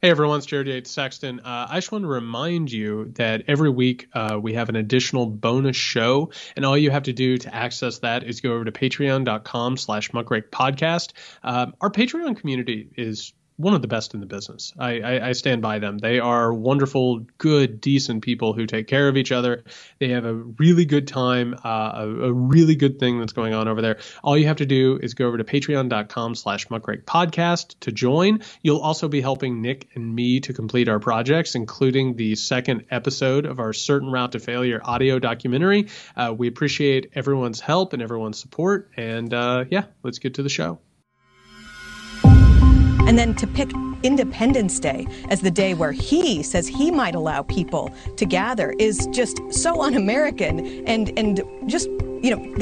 Hey everyone, it's Jared Yates Sexton. Uh, I just want to remind you that every week uh, we have an additional bonus show, and all you have to do to access that is go over to patreon.com slash muckrake podcast. Uh, our Patreon community is one of the best in the business. I, I, I, stand by them. They are wonderful, good, decent people who take care of each other. They have a really good time, uh, a, a, really good thing that's going on over there. All you have to do is go over to patreon.com slash muckrake podcast to join. You'll also be helping Nick and me to complete our projects, including the second episode of our Certain Route to Failure audio documentary. Uh, we appreciate everyone's help and everyone's support. And uh, yeah, let's get to the show. And then to pick Independence Day as the day where he says he might allow people to gather is just so un-American and and just you know.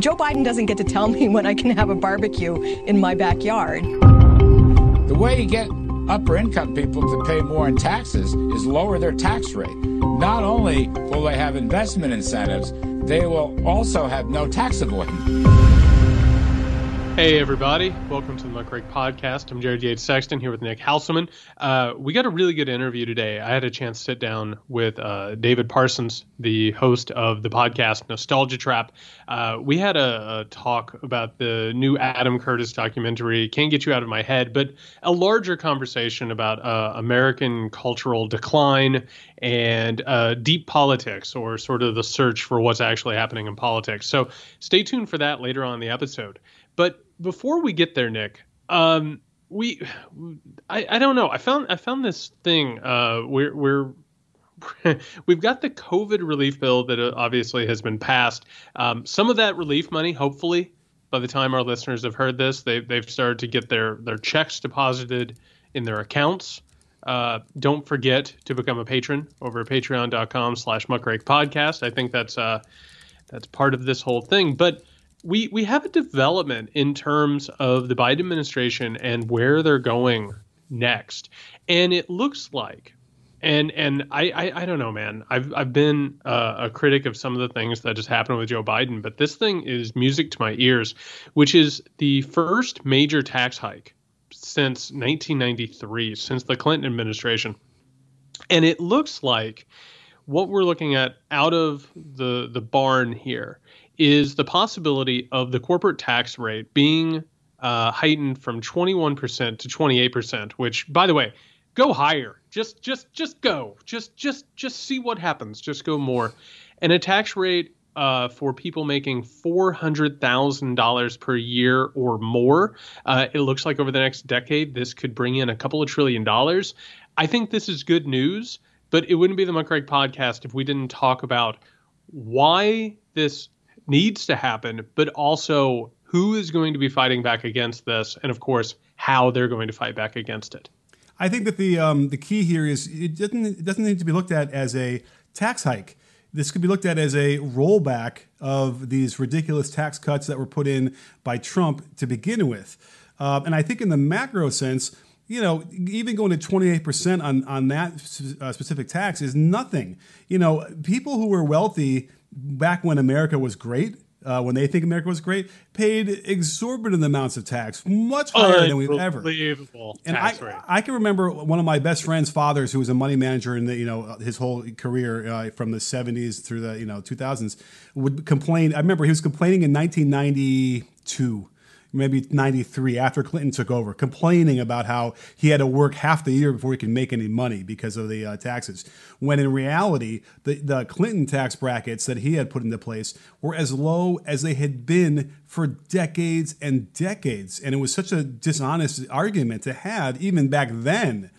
Joe Biden doesn't get to tell me when I can have a barbecue in my backyard. The way you get upper income people to pay more in taxes is lower their tax rate. Not only will they have investment incentives, they will also have no tax avoidance. Hey, everybody. Welcome to the Muckrake Podcast. I'm Jared Yates Sexton here with Nick Hauselman. Uh, we got a really good interview today. I had a chance to sit down with uh, Davis Parsons, the host of the podcast Nostalgia Trap. Uh, we had a, a, talk about the new Adam Curtis documentary, Can't Get You Out of My Head, but a larger conversation about uh, American cultural decline and uh, deep politics, or sort of the search for what's actually happening in politics. So stay tuned for that later on in the episode. But before we get there, Nick, um, we, I, I don't know. I found I found this thing. Uh, we're we're we've got the COVID relief bill that uh, obviously has been passed. Um, some of that relief money, hopefully, by the time our listeners have heard this, they they've started to get their their checks deposited in their accounts. Uh, don't forget to become a patron over at patreon.com slash muckrake podcast. I think that's uh, that's part of this whole thing. But we we have a development in terms of the Biden administration and where they're going next, and it looks like, and and I I, I don't know, man. I've I've been uh, a critic of some of the things that just happened with Joe Biden, but this thing is music to my ears, which is the first major tax hike since 1993, since the Clinton administration, and it looks like what we're looking at out of the the barn here is the possibility of the corporate tax rate being uh, heightened from 21% to 28%, which, by the way, go higher. Just, just, just go. Just, just, just see what happens. Just go more. And a tax rate uh, for people making four hundred thousand dollars per year or more. Uh, it looks like over the next decade, this could bring in a couple of trillion dollars. I think this is good news, but it wouldn't be the Muckrake podcast if we didn't talk about why this needs to happen, but also who is going to be fighting back against this, and of course, how they're going to fight back against it. I think that the um, the key here is it doesn't it doesn't need to be looked at as a tax hike. This could be looked at as a rollback of these ridiculous tax cuts that were put in by Trump to begin with. Uh, and I think in the macro sense, you know, even going to 28% on, on that uh, specific tax is nothing. You know, people who were wealthy back when America was great, uh, when they think America was great, paid exorbitant amounts of tax, much higher than we've ever. Unbelievable and I, rate. I can remember one of my best friend's fathers, who was a money manager in the you know his whole career uh, from the '70s through the you know 2000s, would complain. I remember he was complaining in 1992 maybe 93 after Clinton took over, complaining about how he had to work half the year before he could make any money because of the uh, taxes. When in reality, the, the Clinton tax brackets that he had put into place were as low as they had been for decades and decades. And it was such a dishonest argument to have even back then.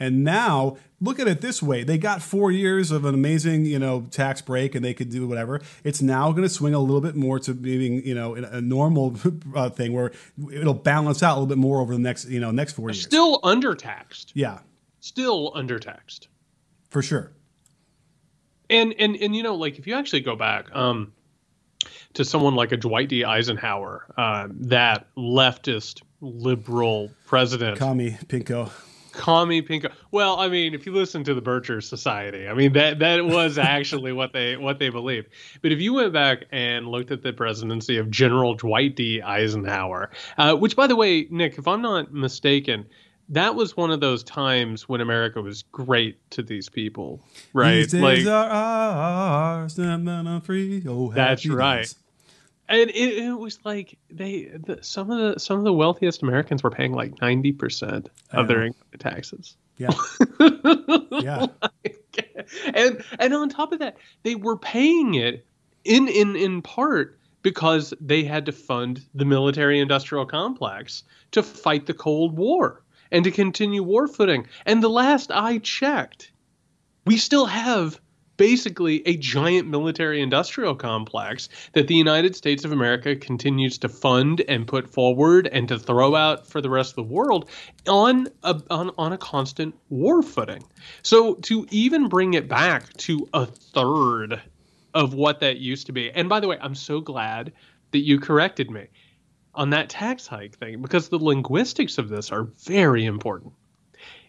And now look at it this way. They got four years of an amazing you know tax break and they could do whatever. It's now going to swing a little bit more to being you know a normal uh, thing where it'll balance out a little bit more over the next you know next four years. still undertaxed. Yeah. Still undertaxed. For sure. And and and you know like if you actually go back um to someone like a Dwight D. Eisenhower, uh, that leftist liberal president. Commie Pinko commie pinko. Well, I mean, if you listen to the Bircher Society, I mean that that was actually what they what they believed. But if you went back and looked at the presidency of General Dwight D. Eisenhower, uh, which, by the way, Nick, if I'm not mistaken, that was one of those times when America was great to these people, right? These days are ours, and then I'm free. Oh, That's right. And it, it was like they the, some of the some of the wealthiest Americans were paying like ninety percent of their income taxes. Yeah, yeah. and and on top of that, they were paying it in in in part because they had to fund the military industrial complex to fight the Cold War and to continue war footing. And the last I checked, we still have basically a giant military industrial complex that the United States of America continues to fund and put forward and to throw out for the rest of the world on a, on, on a constant war footing. So to even bring it back to a third of what that used to be. And by the way, I'm so glad that you corrected me on that tax hike thing because the linguistics of this are very important.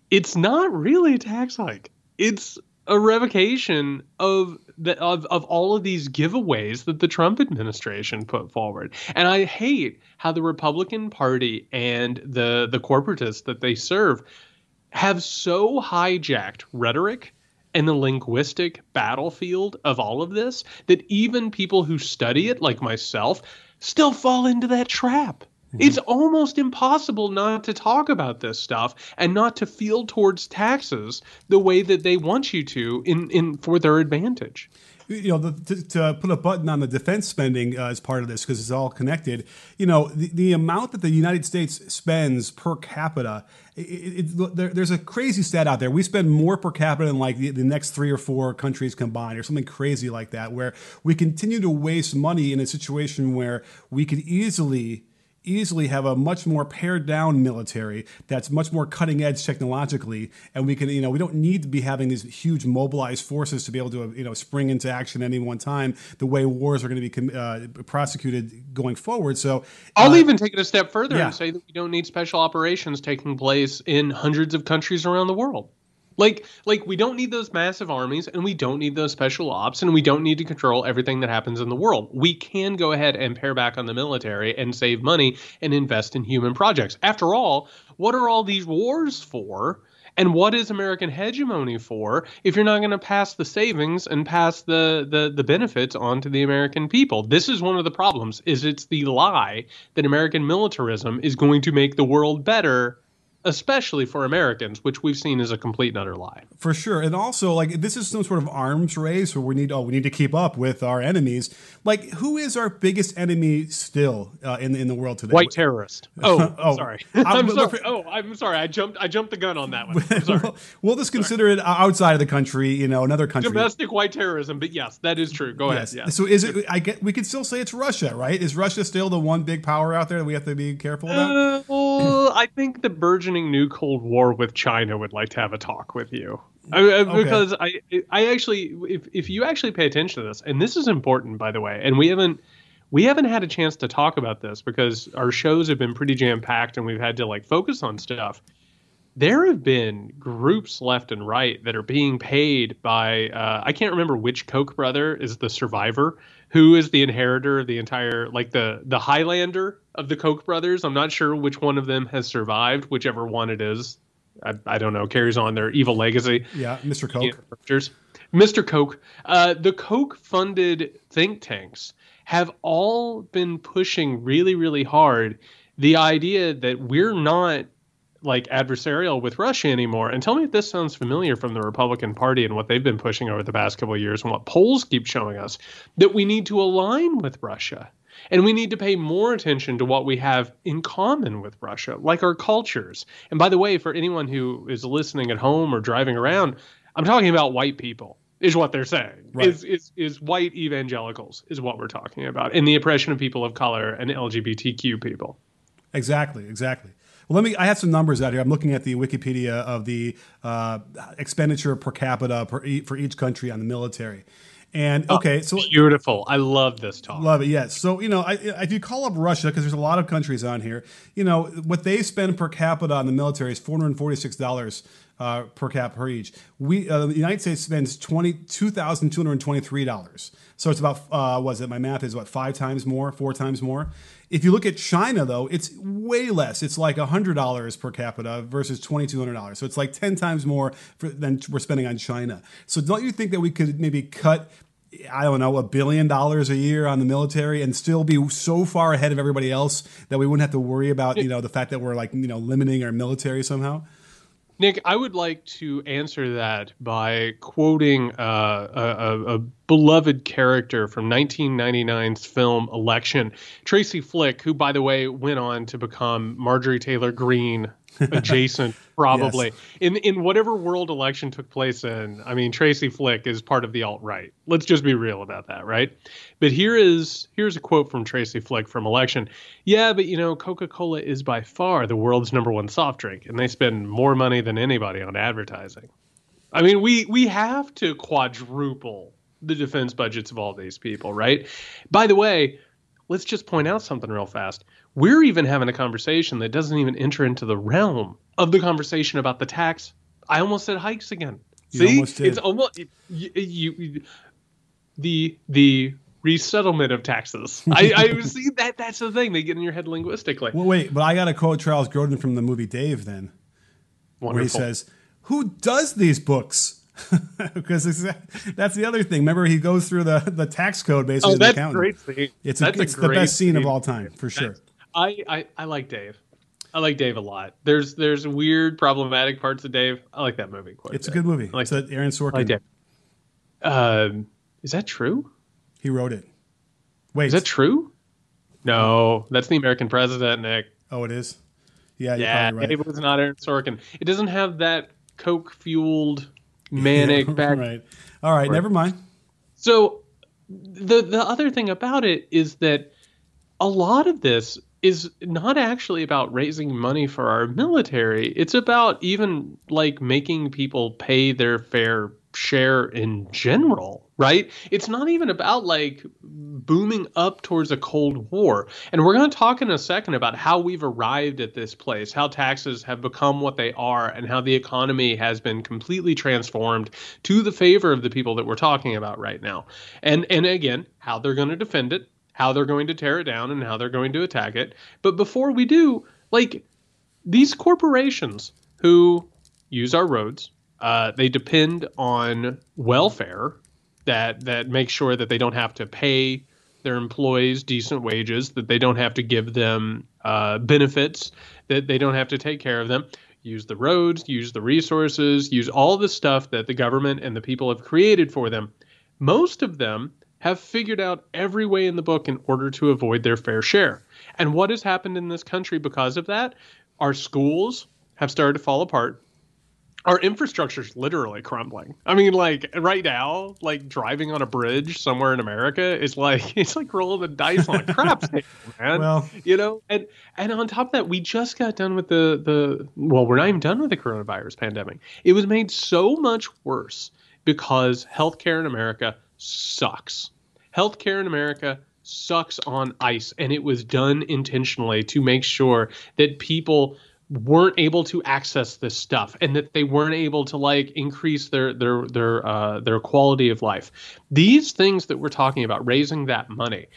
It's not really a tax hike. It's a revocation of the of, of all of these giveaways that the Trump administration put forward. And I hate how the Republican Party and the the corporatists that they serve have so hijacked rhetoric and the linguistic battlefield of all of this that even people who study it like myself still fall into that trap. It's almost impossible not to talk about this stuff and not to feel towards taxes the way that they want you to in, in for their advantage. you know, the, to, to put a button on the defense spending uh, as part of this because it's all connected. You know, the, the amount that the United States spends per capita, it, it, it- there, there's a crazy stat out there. We spend more per capita than like the, the next three or four countries combined, or something crazy like that, where we continue to waste money in a situation where we could easily easily have a much more pared down military that's much more cutting edge technologically and we can you know we don't need to be having these huge mobilized forces to be able to you know spring into action at any one time the way wars are going to be uh, prosecuted going forward so I'll uh, even take it a step further yeah. and say that we don't need special operations taking place in hundreds of countries around the world. Like like we don't need those massive armies and we don't need those special ops and we don't need to control everything that happens in the world. We can go ahead and pare back on the military and save money and invest in human projects. After all, what are all these wars for? And what is American hegemony for if you're not going to pass the savings and pass the, the the benefits on to the American people? This is one of the problems is it's the lie that American militarism is going to make the world better, especially for Americans, which we've seen as a complete and utter lie. for sure and also like this is some sort of arms race where we need oh we need to keep up with our enemies like who is our biggest enemy still uh, in in the world today White terrorist. Oh, Oh, sorry. I'm- I'm sorry. Oh, I'm sorry. I jumped. I jumped the gun on that one. I'm sorry. we'll, we'll just consider it outside of the country you know another country Domestic white terrorism, but yes, that is true. Go Yes. ahead. Yes. So is it? I get. We could still say it's Russia, right? Is Russia still the one big power out there that we have to be careful about? Uh, well, I think the burgeoning new Cold War with China would like to have a talk with you. I, I- Because I, I actually, if if you actually pay attention to this, and this is important, by the way, and we haven't, we haven't had a chance to talk about this because our shows have been pretty jam packed, and we've had to like focus on stuff. There have been groups left and right that are being paid by uh, I can't remember which Koch brother is the survivor, who is the inheritor of the entire like the the Highlander of the Koch brothers. I'm not sure which one of them has survived, whichever one it is. I, I don't know. Carries on their evil legacy. yeah, Mr. Koch. Characters. Mr. Koch. Uh, the Koch funded think tanks have all been pushing really, really hard the idea that we're not like adversarial with Russia anymore. And tell me if this sounds familiar from the Republican Party and what they've been pushing over the past couple of years and what polls keep showing us that we need to align with Russia. And we need to pay more attention to what we have in common with Russia, like our cultures. And by the way, for anyone who is listening at home or driving around, I'm talking about white people, is what they're saying. Right. Is, is, is white evangelicals, is what we're talking about, and the oppression of people of color and LGBTQ people. Exactly, exactly. Well, let me. I have some numbers out here. I'm looking at the Wikipedia of the uh, expenditure per capita per e- for each country on the military. And okay, so Beautiful. I love this talk. Love it. Yes. So you know, I, if you call up Russia, because there's a lot of countries on here, you know, what they spend per capita on the military is four hundred forty-six dollars uh, per cap per each. We uh, the United States spends twenty two thousand two hundred twenty three dollars. So it's about uh, was it my math is what five times more, four times more. If you look at China though, it's way less. It's like hundred dollars per capita versus twenty two hundred dollars. So it's like ten times more for, than we're spending on China. So don't you think that we could maybe cut? I don't know, a billion dollars a year on the military and still be so far ahead of everybody else that we wouldn't have to worry about, you know, the fact that we're like, you know, limiting our military somehow? Nick, I would like to answer that by quoting uh, a, a, beloved character from 1999's film Election, Tracy Flick, who, by the way, went on to become Marjorie Taylor Greene adjacent probably. Yes. in in whatever world election took place in i mean tracy flick is part of the alt-right. Let's just be real about that right? But here is here's a quote from tracy flick from election. Yeah but you know coca-cola is by far the world's number one soft drink and they spend more money than anybody on advertising. I mean we we have to quadruple the defense budgets of all these people right? By the way let's just point out something real fast we're even having a conversation that doesn't even enter into the realm of the conversation about the tax. I almost said hikes again. You See, almost it's almost you, you, the the resettlement of taxes. I, I see that that's the thing they get in your head linguistically. Well, wait, but I got to quote Charles Grodin from the movie Dave then, Wonderful. where he says, "Who does these books?" because that's the other thing. Remember, he goes through the, the tax code basically. Oh, that's great scene. It's, a, it's the best scene, scene, of all time for sure. That's, I, I I like Dave. I like Dave a lot. There's there's weird, problematic parts of Dave. I like that movie quite. It's a, a good movie. I like it's Aaron Sorkin. I like Dave. Um, is that true? He wrote it. Wait, is that true? No, that's the American President, Nick. Oh, it is. Yeah, yeah. Right. Dave was not Aaron Sorkin. It doesn't have that coke fueled manic yeah, back. Right. All right. Never mind. So the the other thing about it is that a lot of this is not actually about raising money for our military. It's about even like making people pay their fair share in general, right? It's not even about like booming up towards a Cold War. And we're going to talk in a second about how we've arrived at this place, how taxes have become what they are, and how the economy has been completely transformed to the favor of the people that we're talking about right now. And and again, how they're going to defend it, how they're going to tear it down and how they're going to attack it. But before we do, like these corporations who use our roads, uh, they depend on welfare that that makes sure that they don't have to pay their employees decent wages, that they don't have to give them uh, benefits, that they don't have to take care of them. Use the roads, use the resources, use all the stuff that the government and the people have created for them. Most of them have figured out every way in the book in order to avoid their fair share. And what has happened in this country because of that? Our schools have started to fall apart. Our infrastructure is literally crumbling. I mean, like right now, like driving on a bridge somewhere in America is like it's like rolling the dice on a crap table, man. Well, you know, and and on top of that, we just got done with the the well, we're not even done with the coronavirus pandemic. It was made so much worse because healthcare in America sucks. Healthcare in America sucks on ice, and it was done intentionally to make sure that people weren't able to access this stuff and that they weren't able to like increase their their their uh, their quality of life. These things that we're talking about, raising that money,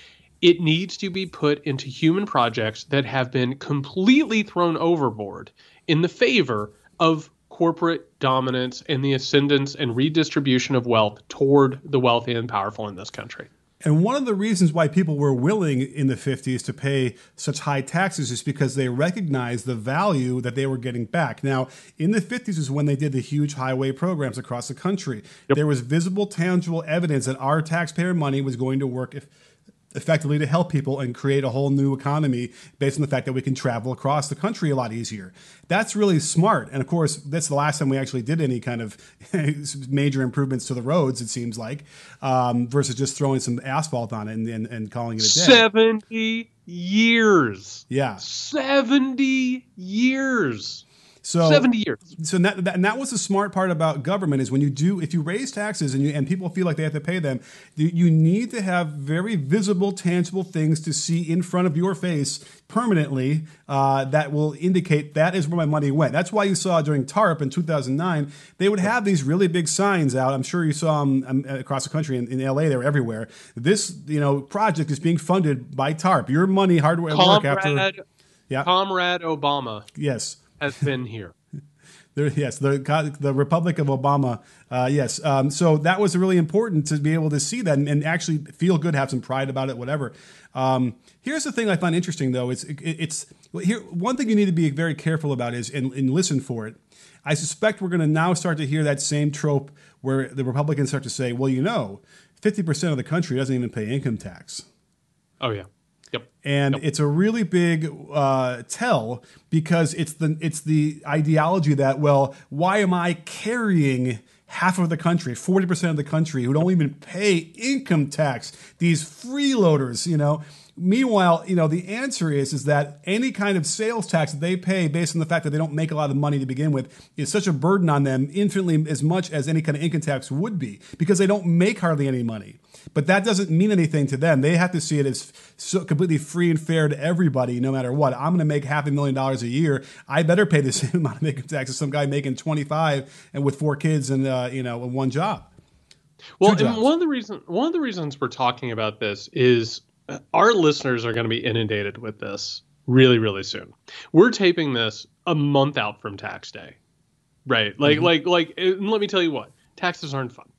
it needs to be put into human projects that have been completely thrown overboard in the favor of corporate dominance and the ascendance and redistribution of wealth toward the wealthy and powerful in this country. And one of the reasons why people were willing in the 50s to pay such high taxes is because they recognized the value that they were getting back. Now, in the 50s is when they did the huge highway programs across the country. Yep. There was visible, tangible evidence that our taxpayer money was going to work if effectively to help people and create a whole new economy based on the fact that we can travel across the country a lot easier. That's really smart. And of course, that's the last time we actually did any kind of major improvements to the roads, it seems like, um, versus just throwing some asphalt on it and, and, and calling it a day. 70 years. Yeah. 70 years. So 70 years. So that, that, and that was the smart part about government is when you do if you raise taxes and you and people feel like they have to pay them, you, you need to have very visible, tangible things to see in front of your face permanently uh, that will indicate that is where my money went. That's why you saw during TARP in 2009 they would have these really big signs out. I'm sure you saw them um, across the country in, in LA. They were everywhere. This you know project is being funded by TARP. Your money, hardware Comrade, work after. Yeah. Comrade Obama. Yes has been here. There, yes, the the Republic of Obama. Uh, yes, um, so that was really important to be able to see that and, and actually feel good, have some pride about it, whatever. Um, here's the thing I find interesting, though. It's it, it's here. One thing you need to be very careful about is and, and listen for it. I suspect we're going to now start to hear that same trope where the Republicans start to say, "Well, you know, fifty percent of the country doesn't even pay income tax." Oh yeah. Yep. And yep. it's a really big uh, tell because it's the it's the ideology that well, why am I carrying half of the country, forty percent of the country who don't even pay income tax? These freeloaders, you know. Meanwhile, you know, the answer is is that any kind of sales tax that they pay based on the fact that they don't make a lot of money to begin with is such a burden on them, infinitely as much as any kind of income tax would be, because they don't make hardly any money. But that doesn't mean anything to them. They have to see it as so completely free and fair to everybody, no matter what. I'm going to make half a million dollars a year. I better pay the same amount of income tax as some guy making 25 and with four kids and uh, you know one job. Well, one of the reasons one of the reasons we're talking about this is uh, our listeners are going to be inundated with this really really soon. We're taping this a month out from tax day. Right? Like mm-hmm. like like let me tell you what. Taxes aren't fun.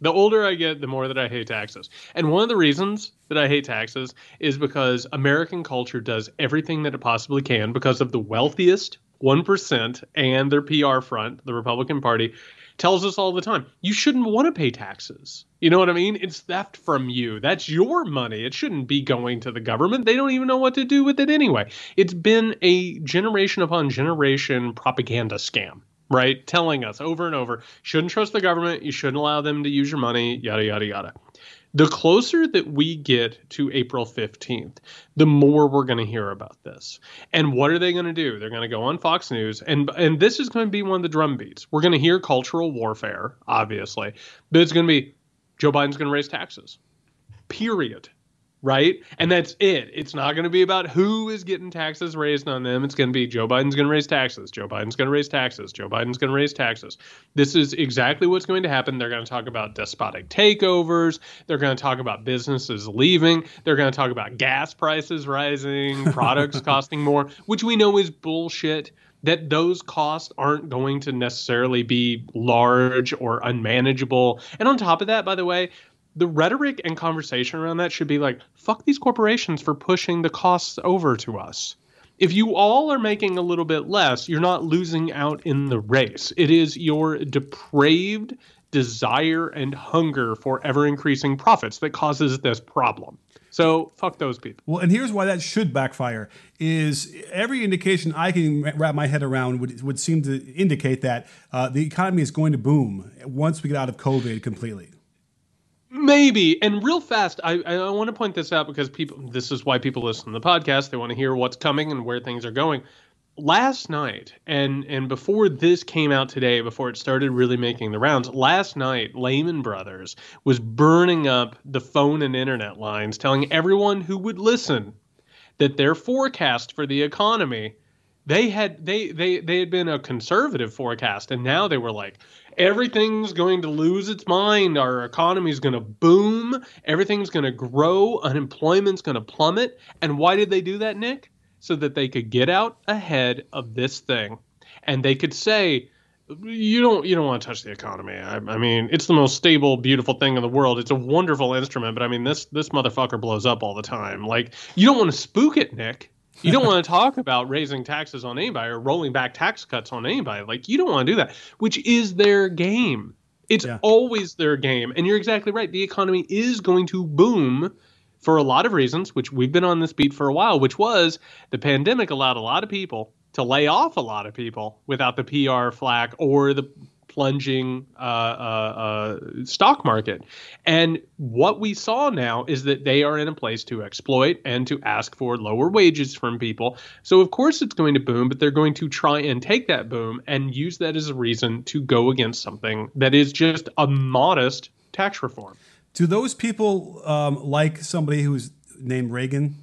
The older I get, the more that I hate taxes. And one of the reasons that I hate taxes is because American culture does everything that it possibly can because of the wealthiest 1% and their PR front, the Republican Party, tells us all the time you shouldn't want to pay taxes. You know what I mean? It's theft from you. That's your money. It shouldn't be going to the government. They don't even know what to do with it anyway. It's been a generation upon generation propaganda scam right? Telling us over and over, shouldn't trust the government, you shouldn't allow them to use your money, yada, yada, yada. The closer that we get to April 15th, the more we're going to hear about this. And what are they going to do? They're going to go on Fox News, and and this is going to be one of the drumbeats. We're going to hear cultural warfare, obviously, but it's going to be Joe Biden's going to raise taxes. Period right? And that's it. It's not going to be about who is getting taxes raised on them. It's going to be Joe Biden's going to raise taxes. Joe Biden's going to raise taxes. Joe Biden's going to raise taxes. This is exactly what's going to happen. They're going to talk about despotic takeovers. They're going to talk about businesses leaving. They're going to talk about gas prices rising, products costing more, which we know is bullshit that those costs aren't going to necessarily be large or unmanageable. And on top of that, by the way, the rhetoric and conversation around that should be like, fuck these corporations for pushing the costs over to us. If you all are making a little bit less, you're not losing out in the race. It is your depraved desire and hunger for ever increasing profits that causes this problem. So fuck those people. Well, and here's why that should backfire: is every indication I can wrap my head around would would seem to indicate that uh, the economy is going to boom once we get out of COVID completely. Maybe. And real fast, I, I want to point this out because people this is why people listen to the podcast. They want to hear what's coming and where things are going. Last night and and before this came out today, before it started really making the rounds, last night Lehman Brothers was burning up the phone and internet lines, telling everyone who would listen that their forecast for the economy they had they they they had been a conservative forecast and now they were like everything's going to lose its mind. Our economy is going to boom. Everything's going to grow. Unemployment's going to plummet. And why did they do that, Nick? So that they could get out ahead of this thing, and they could say, "You don't, you don't want to touch the economy. I, I mean, it's the most stable, beautiful thing in the world. It's a wonderful instrument, but I mean, this this motherfucker blows up all the time. Like, you don't want to spook it, Nick." You don't want to talk about raising taxes on anybody or rolling back tax cuts on anybody. Like you don't want to do that, which is their game. It's yeah. always their game. And you're exactly right. The economy is going to boom for a lot of reasons, which we've been on this beat for a while, which was the pandemic allowed a lot of people to lay off a lot of people without the PR flack or the plunging uh, uh, uh, stock market. And what we saw now is that they are in a place to exploit and to ask for lower wages from people. So, of course, it's going to boom, but they're going to try and take that boom and use that as a reason to go against something that is just a modest tax reform. Do those people um, like somebody who's named Reagan?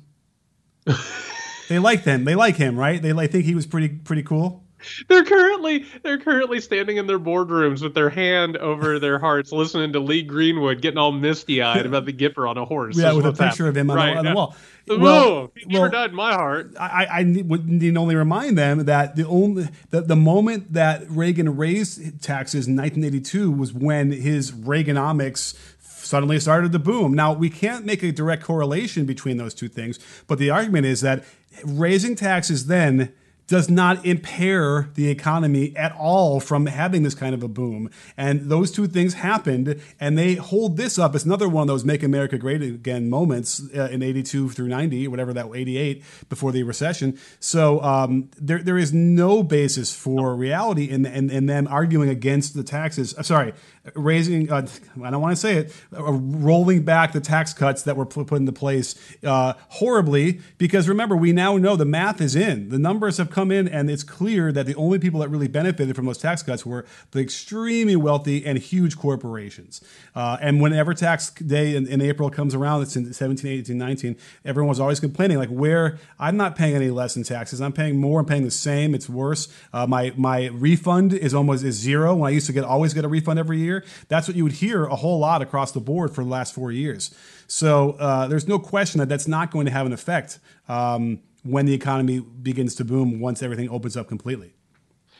they like them. They like him, right? They like, think he was pretty pretty cool. They're currently they're currently standing in their boardrooms with their hand over their hearts, listening to Lee Greenwood getting all misty eyed about the Gipper on a horse. Yeah, with a picture happening. of him on, right, the, on the wall. Well, Whoa, he never died in my heart. I, I need only remind them that the only the, the moment that Reagan raised taxes in 1982 was when his Reaganomics suddenly started to boom. Now, we can't make a direct correlation between those two things, but the argument is that raising taxes then does not impair the economy at all from having this kind of a boom. And those two things happened, and they hold this up. It's another one of those "Make America Great Again" moments uh, in '82 through '90, whatever that '88 before the recession. So um, there, there is no basis for reality in, in, in them arguing against the taxes. Uh, sorry, raising. Uh, I don't want to say it. Uh, rolling back the tax cuts that were put into place uh, horribly, because remember, we now know the math is in. The numbers have come in, and it's clear that the only people that really benefited from those tax cuts were the extremely wealthy and huge corporations. Uh, and whenever tax day in, in, April comes around, it's in 17, 18, 19, everyone was always complaining, like, where I'm not paying any less in taxes. I'm paying more. I'm paying the same. It's worse. Uh, my my refund is almost is zero. When I used to get always get a refund every year, that's what you would hear a whole lot across the board for the last four years. So uh, there's no question that that's not going to have an effect. Um, when the economy begins to boom once everything opens up completely.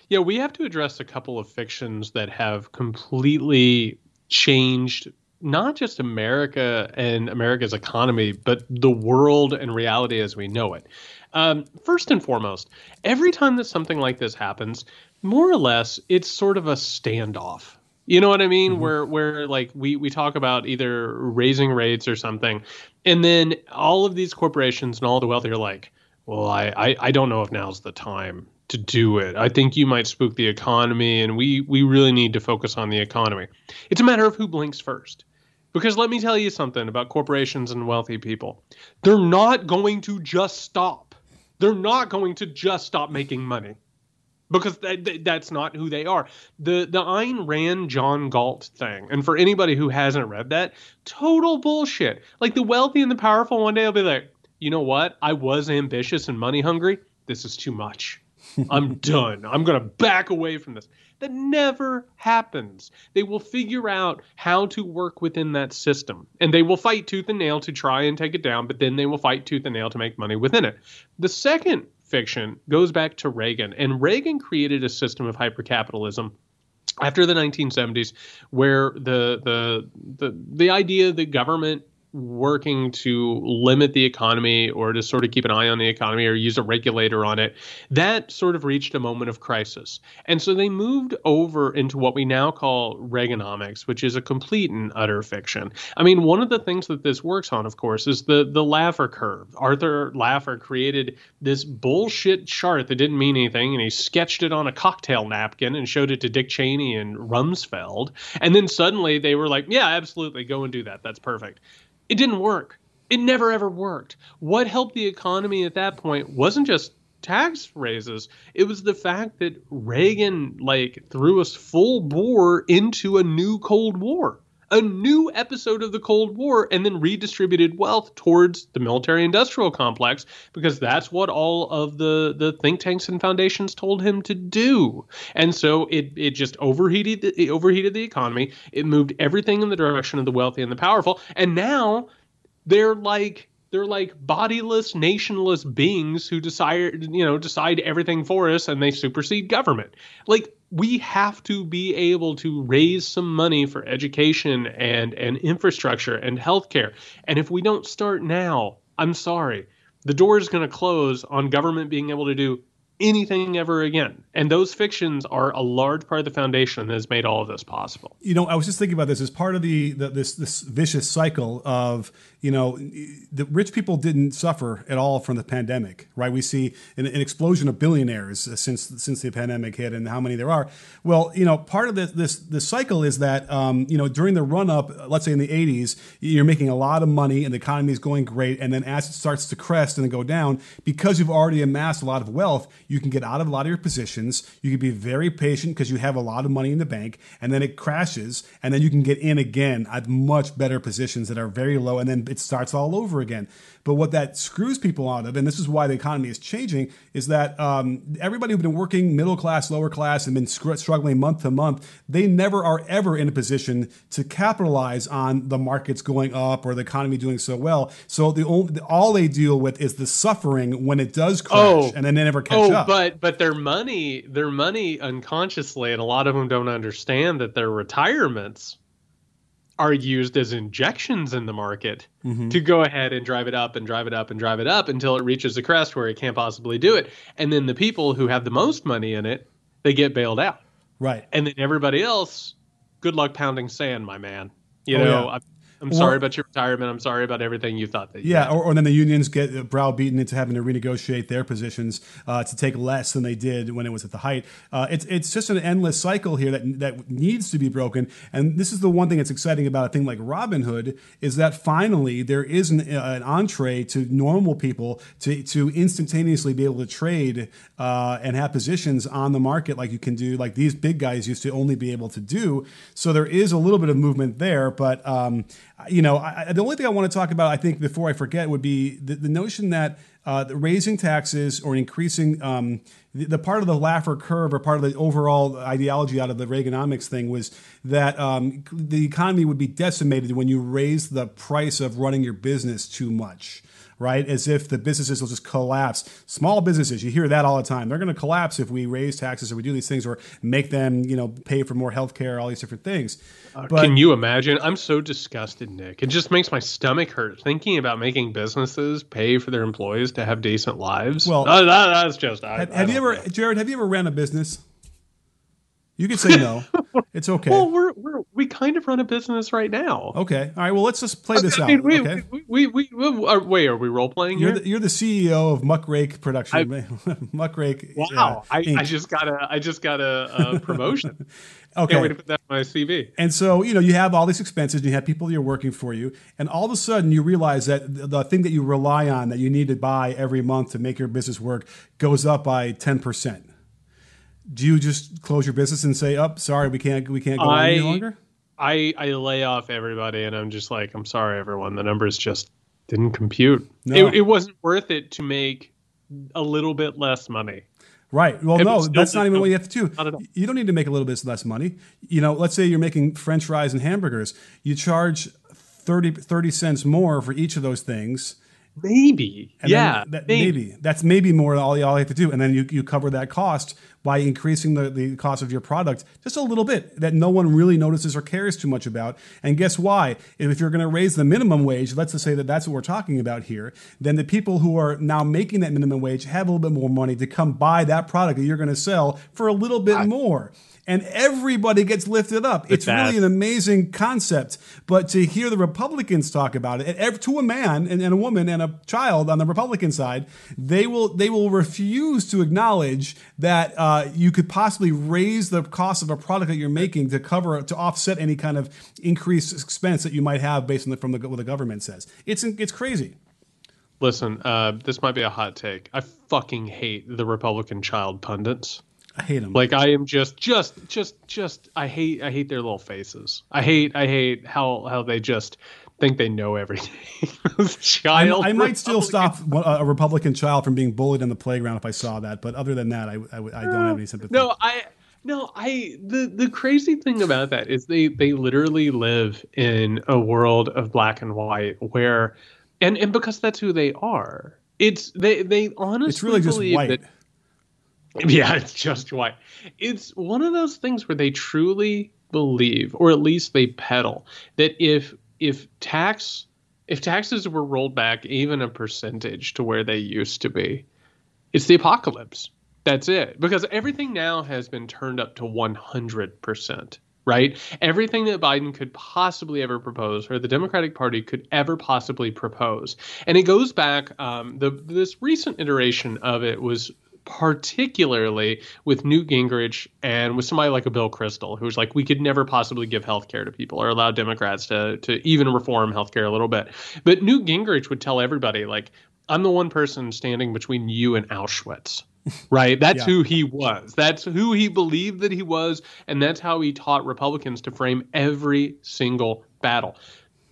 Yeah, we have to address a couple of fictions that have completely changed not just America and America's economy, but the world and reality as we know it. Um, first and foremost, every time that something like this happens, more or less, it's sort of a standoff. You know what I mean? Mm-hmm. Where where like we we talk about either raising rates or something, and then all of these corporations and all the wealthy are like, well, I, I, I don't know if now's the time to do it. I think you might spook the economy, and we, we really need to focus on the economy. It's a matter of who blinks first. Because let me tell you something about corporations and wealthy people. They're not going to just stop. They're not going to just stop making money because that, that's not who they are. The the Ayn Rand John Galt thing, and for anybody who hasn't read that, total bullshit. Like the wealthy and the powerful one day will be like, you know what? I was ambitious and money hungry. This is too much. I'm done. I'm going to back away from this. That never happens. They will figure out how to work within that system and they will fight tooth and nail to try and take it down, but then they will fight tooth and nail to make money within it. The second fiction goes back to Reagan, and Reagan created a system of hypercapitalism after the 1970s where the the the the idea that government working to limit the economy or to sort of keep an eye on the economy or use a regulator on it, that sort of reached a moment of crisis. And so they moved over into what we now call Reaganomics, which is a complete and utter fiction. I mean, one of the things that this works on, of course, is the the Laffer curve. Arthur Laffer created this bullshit chart that didn't mean anything, and he sketched it on a cocktail napkin and showed it to Dick Cheney and Rumsfeld. And then suddenly they were like, yeah, absolutely, go and do that. That's perfect. It didn't work. It never ever worked. What helped the economy at that point wasn't just tax raises. It was the fact that Reagan like threw us full bore into a new Cold War, a new episode of the Cold War, and then redistributed wealth towards the military industrial complex because that's what all of the, the think tanks and foundations told him to do. And so it, it just overheated the, it overheated the economy. It moved everything in the direction of the wealthy and the powerful. And now they're like they're like bodiless, nationless beings who decide, you know, decide everything for us and they supersede government. Like we have to be able to raise some money for education and and infrastructure and healthcare. And if we don't start now, I'm sorry, the door is going to close on government being able to do anything ever again. And those fictions are a large part of the foundation that has made all of this possible. You know, I was just thinking about this as part of the, the this this vicious cycle of you know the rich people didn't suffer at all from the pandemic, right? We see an, an explosion of billionaires since since the pandemic hit, and how many there are. Well, you know, part of this this this cycle is that um, you know during the run up, let's say in the '80s, you're making a lot of money and the economy is going great, and then as it starts to crest and then go down, because you've already amassed a lot of wealth, you can get out of a lot of your positions. You can be very patient because you have a lot of money in the bank, and then it crashes, and then you can get in again at much better positions that are very low, and then it starts all over again. But what that screws people out of, and this is why the economy is changing, is that um, everybody who's been working middle class, lower class, and been struggling month to month, they never are ever in a position to capitalize on the markets going up or the economy doing so well. So the only, all they deal with is the suffering when it does crash, oh, and then they never catch up. oh, up. but but their money, their money unconsciously, and a lot of them don't understand that their retirements are used as injections in the market mm-hmm. to go ahead and drive it up and drive it up and drive it up until it reaches a crest where it can't possibly do it. And then the people who have the most money in it, they get bailed out. Right. And then everybody else, good luck pounding sand, my man. You oh, know, yeah. I'm sorry or, about your retirement. I'm sorry about everything you thought that. You yeah, or, or, then the unions get browbeaten into having to renegotiate their positions uh, to take less than they did when it was at the height. Uh, it's it's just an endless cycle here that that needs to be broken. And this is the one thing that's exciting about a thing like Robinhood is that finally there is an, uh, an entree to normal people to to instantaneously be able to trade uh, and have positions on the market like you can do like these big guys used to only be able to do. So there is a little bit of movement there, but. Um, you know, I, the only thing I want to talk about, I think, before I forget, would be the, the notion that uh, raising taxes or increasing um, the, the, part of the Laffer curve or part of the overall ideology out of the Reaganomics thing was that um, the economy would be decimated when you raise the price of running your business too much right? As if the businesses will just collapse. Small businesses, you hear that all the time. They're going to collapse if we raise taxes or we do these things or make them, you know, pay for more health care, all these different things. Uh, but, can you imagine? I'm so disgusted, Nick. It just makes my stomach hurt thinking about making businesses pay for their employees to have decent lives. Well, that, that's just. I, have, have you ever, know. Jared? Have you ever ran a business? You can say no. It's okay. well, we're, we're we kind of run a business right now. Okay. All right. Well, let's just play this I mean, out. We, okay. We, we, we, are, wait, are we role playing you're here? The, you're the CEO of Muckrake Production. Muckrake. Wow. Uh, I, I, just got a I just got a, a promotion. okay. Can't wait to put that on my CV. And so you know you have all these expenses. And you have people that are working for you, and all of a sudden you realize that the, the thing that you rely on that you need to buy every month to make your business work goes up by ten percent do you just close your business and say, "Up, oh, sorry, we can't we can't go I, any longer"? I I lay off everybody, and I'm just like, I'm sorry, everyone. The numbers just didn't compute. No. It, it wasn't worth it to make a little bit less money. Right. Well, it no, that's not even what you have to do. You don't need to make a little bit less money. You know, let's say you're making French fries and hamburgers. You charge 30, 30 cents more for each of those things Maybe. And yeah. That, maybe. maybe. That's maybe more than all you all have to do. And then you, you cover that cost by increasing the, the cost of your product just a little bit that no one really notices or cares too much about. And guess why? If you're going to raise the minimum wage, let's just say that that's what we're talking about here, then the people who are now making that minimum wage have a little bit more money to come buy that product that you're going to sell for a little bit I, more and everybody gets lifted up. It's really an amazing concept. But to hear the Republicans talk about it, to a man and, a woman and a child on the Republican side, they will they will refuse to acknowledge that uh, you could possibly raise the cost of a product that you're making to cover to offset any kind of increased expense that you might have based on the, from the, what the government says. It's it's crazy. Listen, uh, this might be a hot take. I fucking hate the Republican child pundits. I hate them. Like I am just, just, just, just. I hate, I hate their little faces. I hate, I hate how how they just think they know everything. child, I, I might still stop a Republican child from being bullied in the playground if I saw that. But other than that, I, I, I don't have any uh, sympathy. No, I. No, I the the crazy thing about that is they they literally live in a world of black and white where and and because that's who they are. It's they they honestly it's really just white. That, Yeah, it's just white. It's one of those things where they truly believe, or at least they peddle, that if if tax if taxes were rolled back even a percentage to where they used to be, it's the apocalypse. That's it. Because everything now has been turned up to 100%, right? Everything that Biden could possibly ever propose or the Democratic Party could ever possibly propose. And it goes back, um, the this recent iteration of it was particularly with Newt Gingrich and with somebody like a Bill Kristol, who's like, we could never possibly give health care to people or allow Democrats to, to even reform health care a little bit. But Newt Gingrich would tell everybody, like, I'm the one person standing between you and Auschwitz. Right? That's yeah. who he was. That's who he believed that he was. And that's how he taught Republicans to frame every single battle.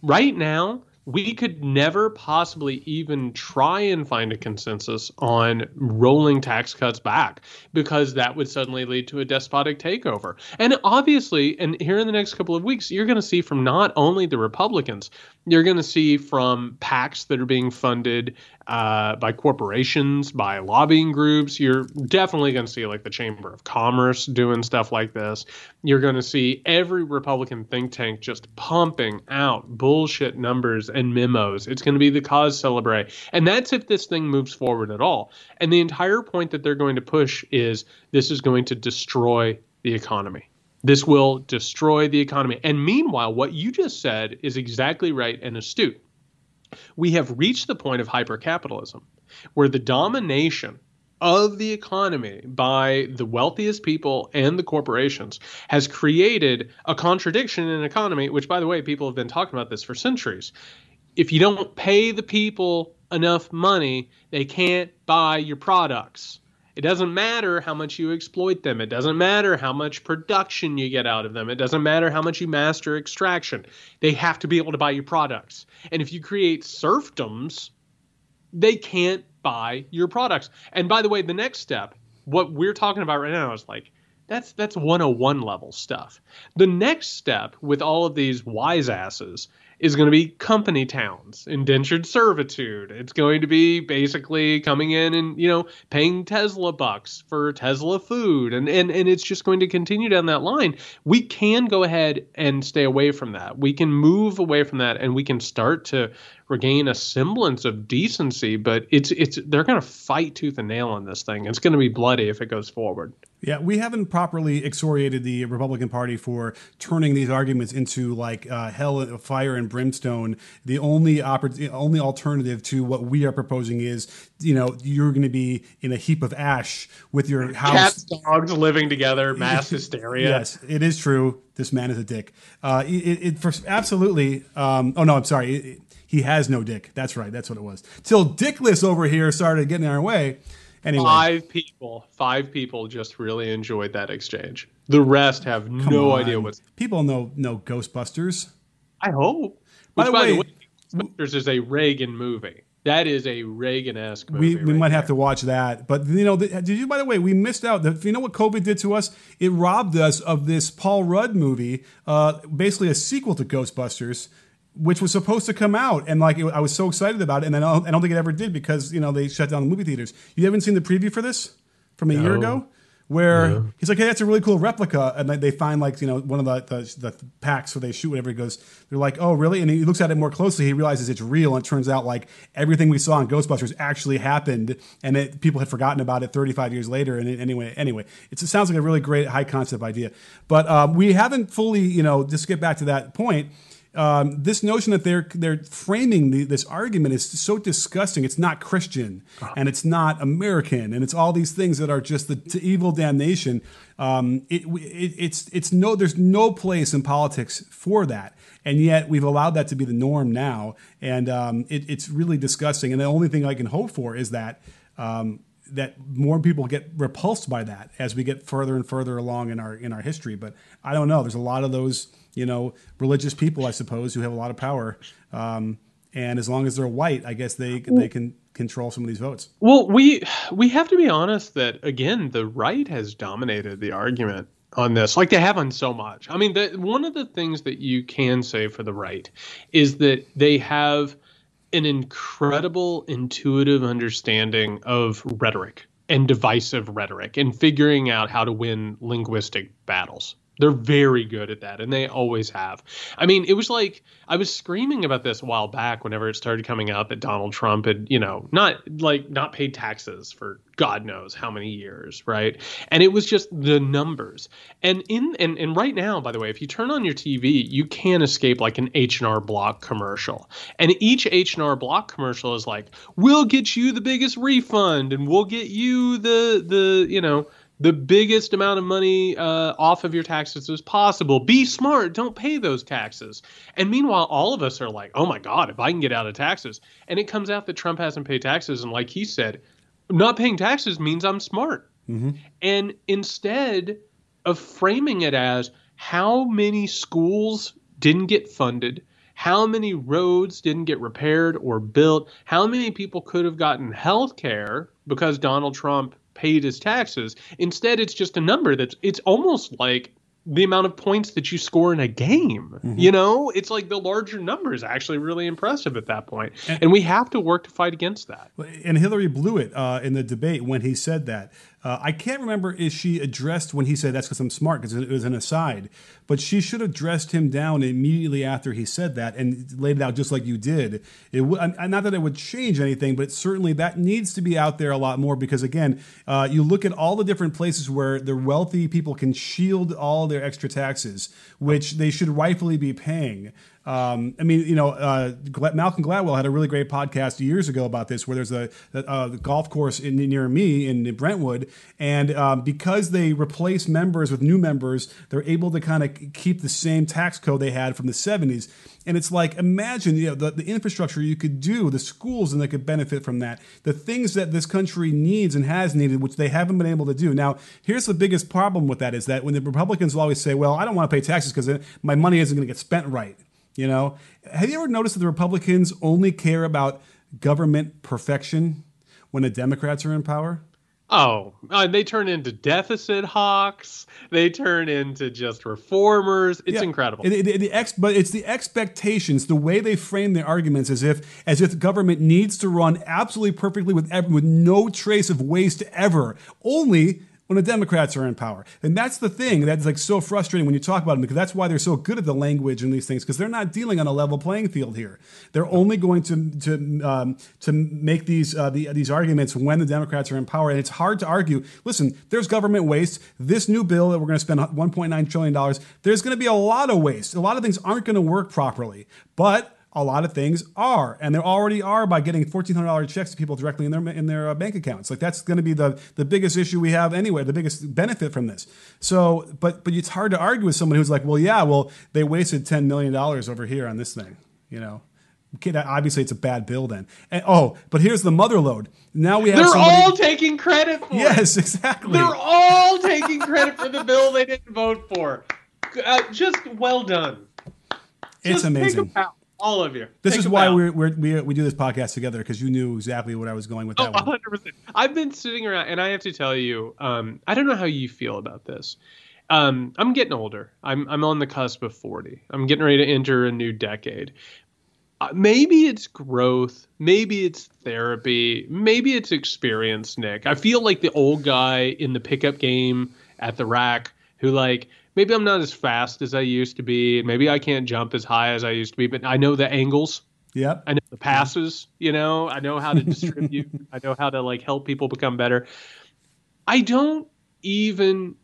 Right now, we could never possibly even try and find a consensus on rolling tax cuts back because that would suddenly lead to a despotic takeover. And obviously, and here in the next couple of weeks, you're going to see from not only the Republicans, you're going to see from PACs that are being funded uh, by corporations, by lobbying groups. You're definitely going to see like the Chamber of Commerce doing stuff like this. You're going to see every Republican think tank just pumping out bullshit numbers and memos. It's going to be the cause celebre. And that's if this thing moves forward at all. And the entire point that they're going to push is this is going to destroy the economy. This will destroy the economy. And meanwhile, what you just said is exactly right and astute. We have reached the point of hypercapitalism where the domination of the economy by the wealthiest people and the corporations has created a contradiction in an economy, which, by the way, people have been talking about this for centuries. If you don't pay the people enough money, they can't buy your products. It doesn't matter how much you exploit them. It doesn't matter how much production you get out of them. It doesn't matter how much you master extraction. They have to be able to buy your products. And if you create serfdoms, they can't buy your products. And by the way, the next step, what we're talking about right now is like that's that's 101 level stuff. The next step with all of these wise asses is going to be company towns, indentured servitude. It's going to be basically coming in and, you know, paying Tesla bucks for Tesla food. And, and, and it's just going to continue down that line. We can go ahead and stay away from that. We can move away from that and we can start to regain a semblance of decency, but it's it's they're going to fight tooth and nail on this thing. It's going to be bloody if it goes forward. Yeah, we haven't properly excoriated the Republican Party for turning these arguments into like uh, hell, fire, and brimstone. The only oppor- only alternative to what we are proposing is, you know, you're going to be in a heap of ash with your house. Cats, dogs living together, mass hysteria. yes, it is true. This man is a dick. Uh, it, it for absolutely. Um, oh no, I'm sorry. It, he has no dick. That's right. That's what it was. Till Dickless over here started getting in our way. Anyway. Five people, five people just really enjoyed that exchange. The rest have Come no on. idea what's. People know know Ghostbusters. I hope. By, the, by way, the way, Ghostbusters is a Reagan movie. That is a Reagan-esque movie. We, we right might there. have to watch that. But you know, the, did you? By the way, we missed out. You know what COVID did to us? It robbed us of this Paul Rudd movie, uh, basically a sequel to Ghostbusters which was supposed to come out, and like it, I was so excited about it, and then I don't, I don't, think it ever did because you know they shut down the movie theaters. You haven't seen the preview for this from a no. year ago, where no. he's like, "Hey, that's a really cool replica," and they find like you know one of the, the, the packs where they shoot whatever. He goes, they're like, "Oh, really?" And he looks at it more closely. He realizes it's real, and it turns out like everything we saw in Ghostbusters actually happened, and it, people had forgotten about it 35 years later. And it, anyway, anyway, it sounds like a really great high concept idea, but um, we haven't fully, you know, just get back to that point um, this notion that they're they're framing the, this argument is so disgusting. It's not Christian uh-huh. and it's not American and it's all these things that are just the evil damnation. Um, it, it, it's it's no there's no place in politics for that, and yet we've allowed that to be the norm now, and um, it, it's really disgusting. And the only thing I can hope for is that. Um, that more people get repulsed by that as we get further and further along in our in our history. But I don't know. There's a lot of those you know, religious people, I suppose, who have a lot of power. Um, and as long as they're white, I guess they they can control some of these votes. Well, we we have to be honest that again, the right has dominated the argument on this, like they have on so much. I mean, the, one of the things that you can say for the right is that they have an incredible intuitive understanding of rhetoric and divisive rhetoric and figuring out how to win linguistic battles They're very good at that, and they always have. I mean, it was like I was screaming about this a while back whenever it started coming out that Donald Trump had, you know, not like not paid taxes for God knows how many years, right? And it was just the numbers. And in and, and right now, by the way, if you turn on your TV, you can't escape like an H&R Block commercial. And each H&R Block commercial is like, "We'll get you the biggest refund and we'll get you the the, you know, the biggest amount of money uh, off of your taxes as possible. Be smart. Don't pay those taxes. And meanwhile, all of us are like, oh my God, if I can get out of taxes. And it comes out that Trump hasn't paid taxes. And like he said, not paying taxes means I'm smart. Mm-hmm. And instead of framing it as how many schools didn't get funded, how many roads didn't get repaired or built, how many people could have gotten health care because Donald Trump paid his taxes. Instead, it's just a number that's it's almost like the amount of points that you score in a game. Mm-hmm. You know, it's like the larger number is actually really impressive at that point. And, and we have to work to fight against that. And Hillary blew it uh, in the debate when he said that. Uh, I can't remember if she addressed when he said that's because I'm smart because it was an aside, but she should have dressed him down immediately after he said that and laid it out just like you did. It w- not that it would change anything, but certainly that needs to be out there a lot more because again, uh, you look at all the different places where the wealthy people can shield all their extra taxes, which they should rightfully be paying. Um, I mean, you know, uh, Malcolm Gladwell had a really great podcast years ago about this, where there's a, a, a golf course in, near me in Brentwood, and um, because they replace members with new members, they're able to kind of keep the same tax code they had from the 70s. And it's like, imagine you know, the, the infrastructure you could do, the schools, and they could benefit from that. The things that this country needs and has needed, which they haven't been able to do. Now, here's the biggest problem with that is that when the Republicans will always say, well, I don't want to pay taxes because my money isn't going to get spent right. You know, have you ever noticed that the Republicans only care about government perfection when the Democrats are in power? Oh, uh, they turn into deficit hawks. They turn into just reformers. It's yeah. incredible. The, the, the ex, but it's the expectations, the way they frame their arguments, as if as if government needs to run absolutely perfectly with ever, with no trace of waste ever. Only when the Democrats are in power. And that's the thing that's like so frustrating when you talk about them because that's why they're so good at the language and these things because they're not dealing on a level playing field here. They're only going to to um, to make these uh, the, these arguments when the Democrats are in power, and it's hard to argue. Listen, there's government waste. This new bill that we're going to spend 1.9 trillion dollars, there's going to be a lot of waste. A lot of things aren't going to work properly, but a lot of things are, and they already are by getting fourteen hundred dollars checks to people directly in their in their uh, bank accounts. Like that's going to be the the biggest issue we have anyway, the biggest benefit from this. So, but but it's hard to argue with someone who's like, well, yeah, well, they wasted ten million dollars over here on this thing, you know. Okay, obviously, it's a bad bill then. And, oh, but here's the mother lode. Now we have. They're somebody, all taking credit for. Yes, exactly. They're all taking credit for the bill they didn't vote for. Uh, just well done. It's just amazing all of you. This is why we're, we're, we we do this podcast together because you knew exactly what I was going with that. Oh, 100 percent. I've been sitting around, and I have to tell you, um, I don't know how you feel about this. Um, I'm getting older. I'm I'm on the cusp of 40. I'm getting ready to enter a new decade. Uh, maybe it's growth. Maybe it's therapy. Maybe it's experience, Nick. I feel like the old guy in the pickup game at the rack who like maybe I'm not as fast as I used to be. Maybe I can't jump as high as I used to be, but I know the angles. Yep. I know the passes, you know, I know how to distribute. I know how to like help people become better. I don't even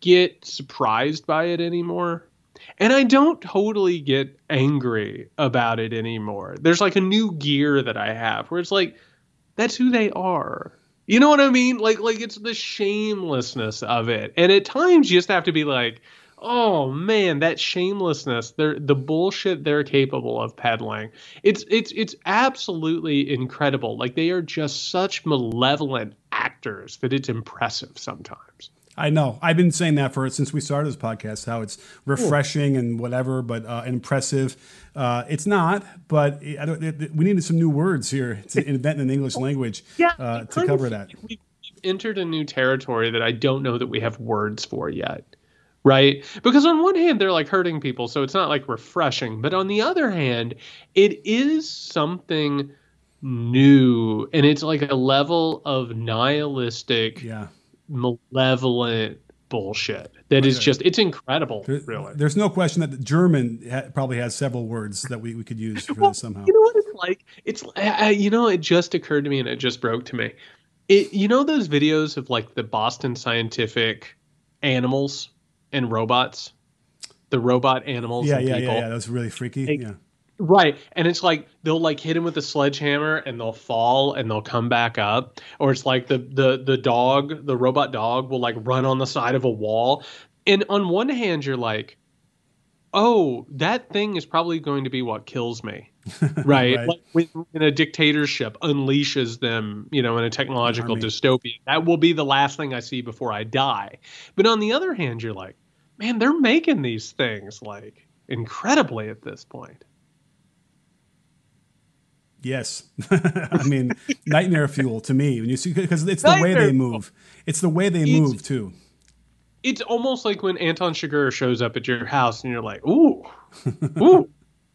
get surprised by it anymore. And I don't totally get angry about it anymore. There's like a new gear that I have where it's like, that's who they are. You know what I mean? Like like it's the shamelessness of it. And at times you just have to be like, oh man, that shamelessness, they're the bullshit they're capable of peddling. It's it's it's absolutely incredible. Like they are just such malevolent actors that it's impressive sometimes. I know. I've been saying that for since we started this podcast. How it's refreshing cool. and whatever, but uh, impressive. Uh, it's not. But it, it, we needed some new words here to invent an English language yeah, uh, to cover that. We've entered a new territory that I don't know that we have words for yet. Right? Because on one hand, they're like hurting people, so it's not like refreshing. But on the other hand, it is something new, and it's like a level of nihilistic. Yeah malevolent bullshit that is just it's incredible There- really There's no question that the German ha- probably has several words that we, we could use for Well, this somehow. You know what it's like? It's uh, you know, it just occurred to me and it just broke to me. It you know those videos of like the Boston Scientific animals and robots, the robot animals yeah, and yeah, people. yeah, yeah. That's really freaky. Yeah. Right. And it's like they'll like hit him with a sledgehammer and they'll fall and they'll come back up. Or it's like the the the dog, the robot dog will like run on the side of a wall. And on one hand you're like, "Oh, that thing is probably going to be what kills me." Right? Right. Like when, when a dictatorship unleashes them, you know, in a technological Army. dystopia, that will be the last thing I see before I die. But on the other hand, you're like, "Man, they're making these things like incredibly at this point." Yes, I mean nightmare fuel to me when you see because it's the way they move. It's the way they It's- move too. it's almost like when Anton Chigurh shows up at your house and you're like, ooh, ooh,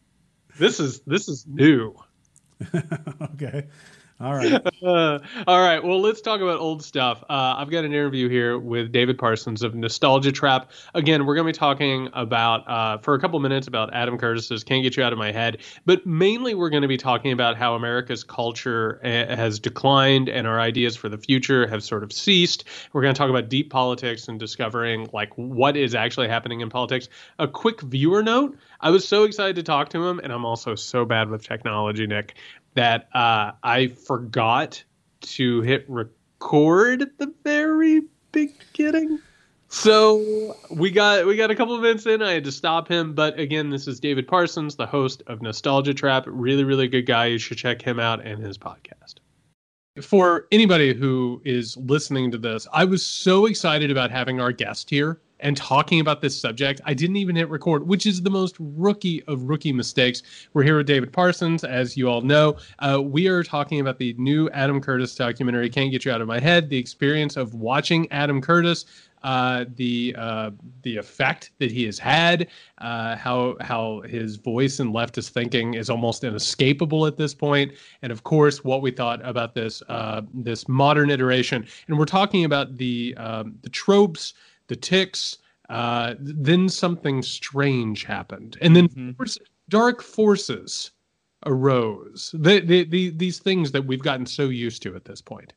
this is this is new. Okay, all right. Uh, all right, well, let's talk about old stuff. Uh, I've got an interview here with Davis Parsons of Nostalgia Trap. Again, we're going to be talking about uh, for a couple minutes about Adam Curtis's "Can't Get You Out of My Head," but mainly we're going to be talking about how America's culture uh, has declined and our ideas for the future have sort of ceased. We're going to talk about deep politics and discovering like what is actually happening in politics. A quick viewer note: I was so excited to talk to him, and I'm also so bad with technology, Nick that uh, I forgot to hit record at the very beginning. So we got we got a couple of minutes in. I had to stop him, but again, this is Davis Parsons, the host of Nostalgia Trap. Really, really good guy. You should check him out and his podcast. For anybody who is listening to this, I was so excited about having our guest here and talking about this subject. I didn't even hit record, which is the most rookie of rookie mistakes. We're here with Davis Parsons, as you all know. Uh, we are talking about the new Adam Curtis documentary, Can't Get You Out of My Head, the experience of watching Adam Curtis. Uh, the uh, the effect that he has had, uh, how how his voice and leftist thinking is almost inescapable at this point, and of course what we thought about this uh, this modern iteration. And we're talking about the um, the tropes, the ticks. Uh, then something strange happened, and then force- dark forces arose. The, the, the, these things that we've gotten so used to at this point.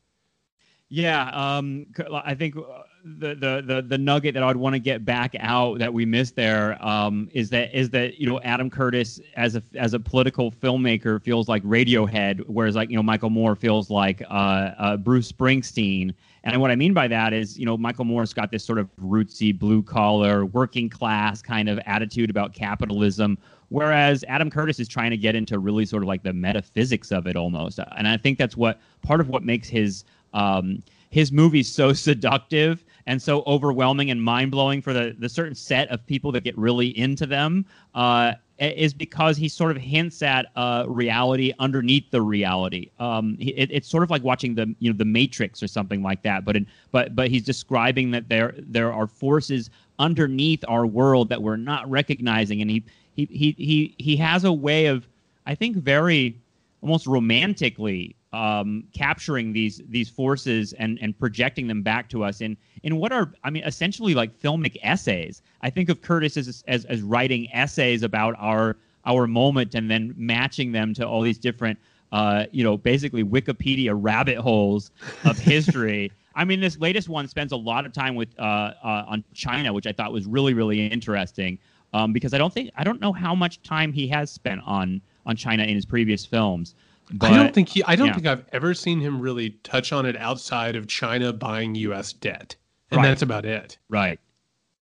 Yeah, um, I think uh, the, the the the nugget that I'd want to get back out that we missed there um, is that is that you know Adam Curtis as a as a political filmmaker feels like Radiohead, whereas like you know Michael Moore feels like uh, uh, Bruce Springsteen. And what I mean by that is, you know, Michael Moore's got this sort of rootsy, blue collar, working class kind of attitude about capitalism, whereas Adam Curtis is trying to get into really sort of like the metaphysics of it almost. And I think that's what part of what makes his um, his movies so seductive and so overwhelming and mind blowing for the the certain set of people that get really into them. Uh, is because he sort of hints at uh, reality underneath the reality. Um, it, it's sort of like watching the you know the Matrix or something like that. But in, but but he's describing that there there are forces underneath our world that we're not recognizing, and he he he he he has a way of I think very almost romantically um, capturing these these forces and and projecting them back to us in in what are I mean essentially like filmic essays. I think of Curtis as as, as writing essays about our our moment and then matching them to all these different uh, you know basically Wikipedia rabbit holes of history. I mean, this latest one spends a lot of time with uh, uh, on China, which I thought was really really interesting um, because I don't think I don't know how much time he has spent on on China in his previous films. But, I don't think he. I don't yeah. think I've ever seen him really touch on it outside of China buying U.S. debt, and Right. that's about it. Right.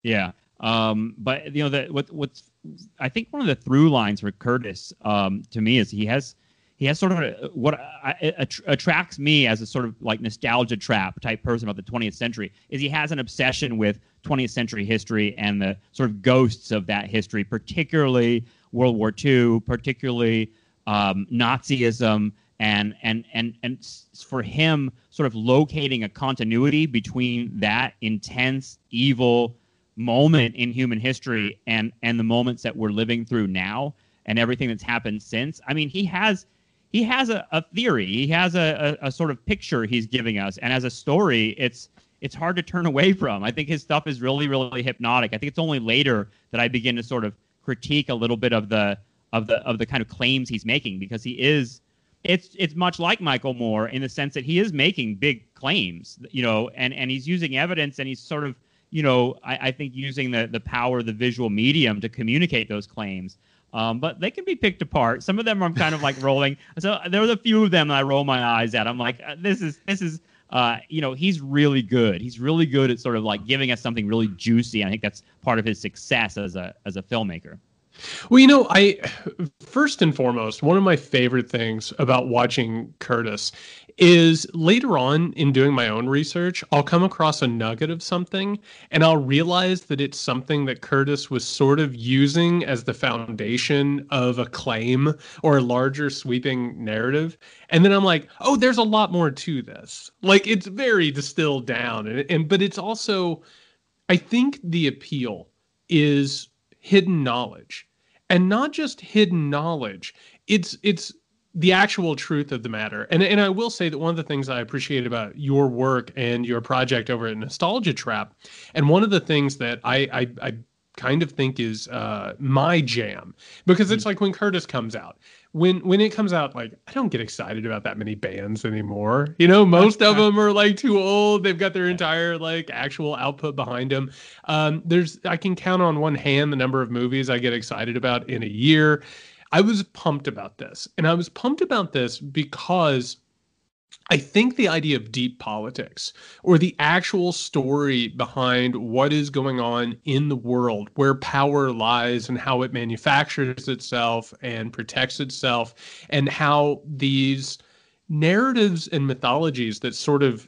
Yeah. Um, but you know that what what's I think one of the through lines for Curtis um, to me is he has he has sort of a, what I, attracts me as a sort of like nostalgia trap type person about the 20th century is he has an obsession with 20th century history and the sort of ghosts of that history, particularly World War II, particularly um, Nazism, and and and and for him, sort of locating a continuity between that intense, evil moment in human history and and the moments that we're living through now and everything that's happened since. I mean, he has he has a, a theory. He has a, a, a sort of picture he's giving us, and as a story, it's it's hard to turn away from. I think his stuff is really, really hypnotic. I think it's only later that I begin to sort of critique a little bit of the of the of the kind of claims he's making because he is it's it's much like Michael Moore in the sense that he is making big claims, you know, and and he's using evidence and he's sort of, you know, I, I think using the the power of the visual medium to communicate those claims. Um, but they can be picked apart. Some of them I'm kind of like rolling. So there was a few of them that I roll my eyes at. I'm like, uh, this is this is uh, you know, he's really good. He's really good at sort of like giving us something really juicy. I think that's part of his success as a as a filmmaker. Well, you know, I first and foremost, one of my favorite things about watching Curtis is later on in doing my own research, I'll come across a nugget of something and I'll realize that it's something that Curtis was sort of using as the foundation of a claim or a larger sweeping narrative. And then I'm like, oh, there's a lot more to this. Like it's very distilled down. And, and but it's also, I think the appeal is hidden knowledge and not just hidden knowledge it's it's the actual truth of the matter and and I will say that one of the things I appreciate about your work and your project over at Nostalgia Trap and one of the things that I I, I kind of think is uh, my jam because it's mm. like when Curtis comes out when when it comes out like i don't get excited about that many bands anymore. You know most of them are like too old. They've got their entire like actual output behind them. Um, there's i can count on one hand the number of movies i get excited about in a year. I was pumped about this and i was pumped about this because I think the idea of deep politics or the actual story behind what is going on in the world, where power lies and how it manufactures itself and protects itself, and how these narratives and mythologies that sort of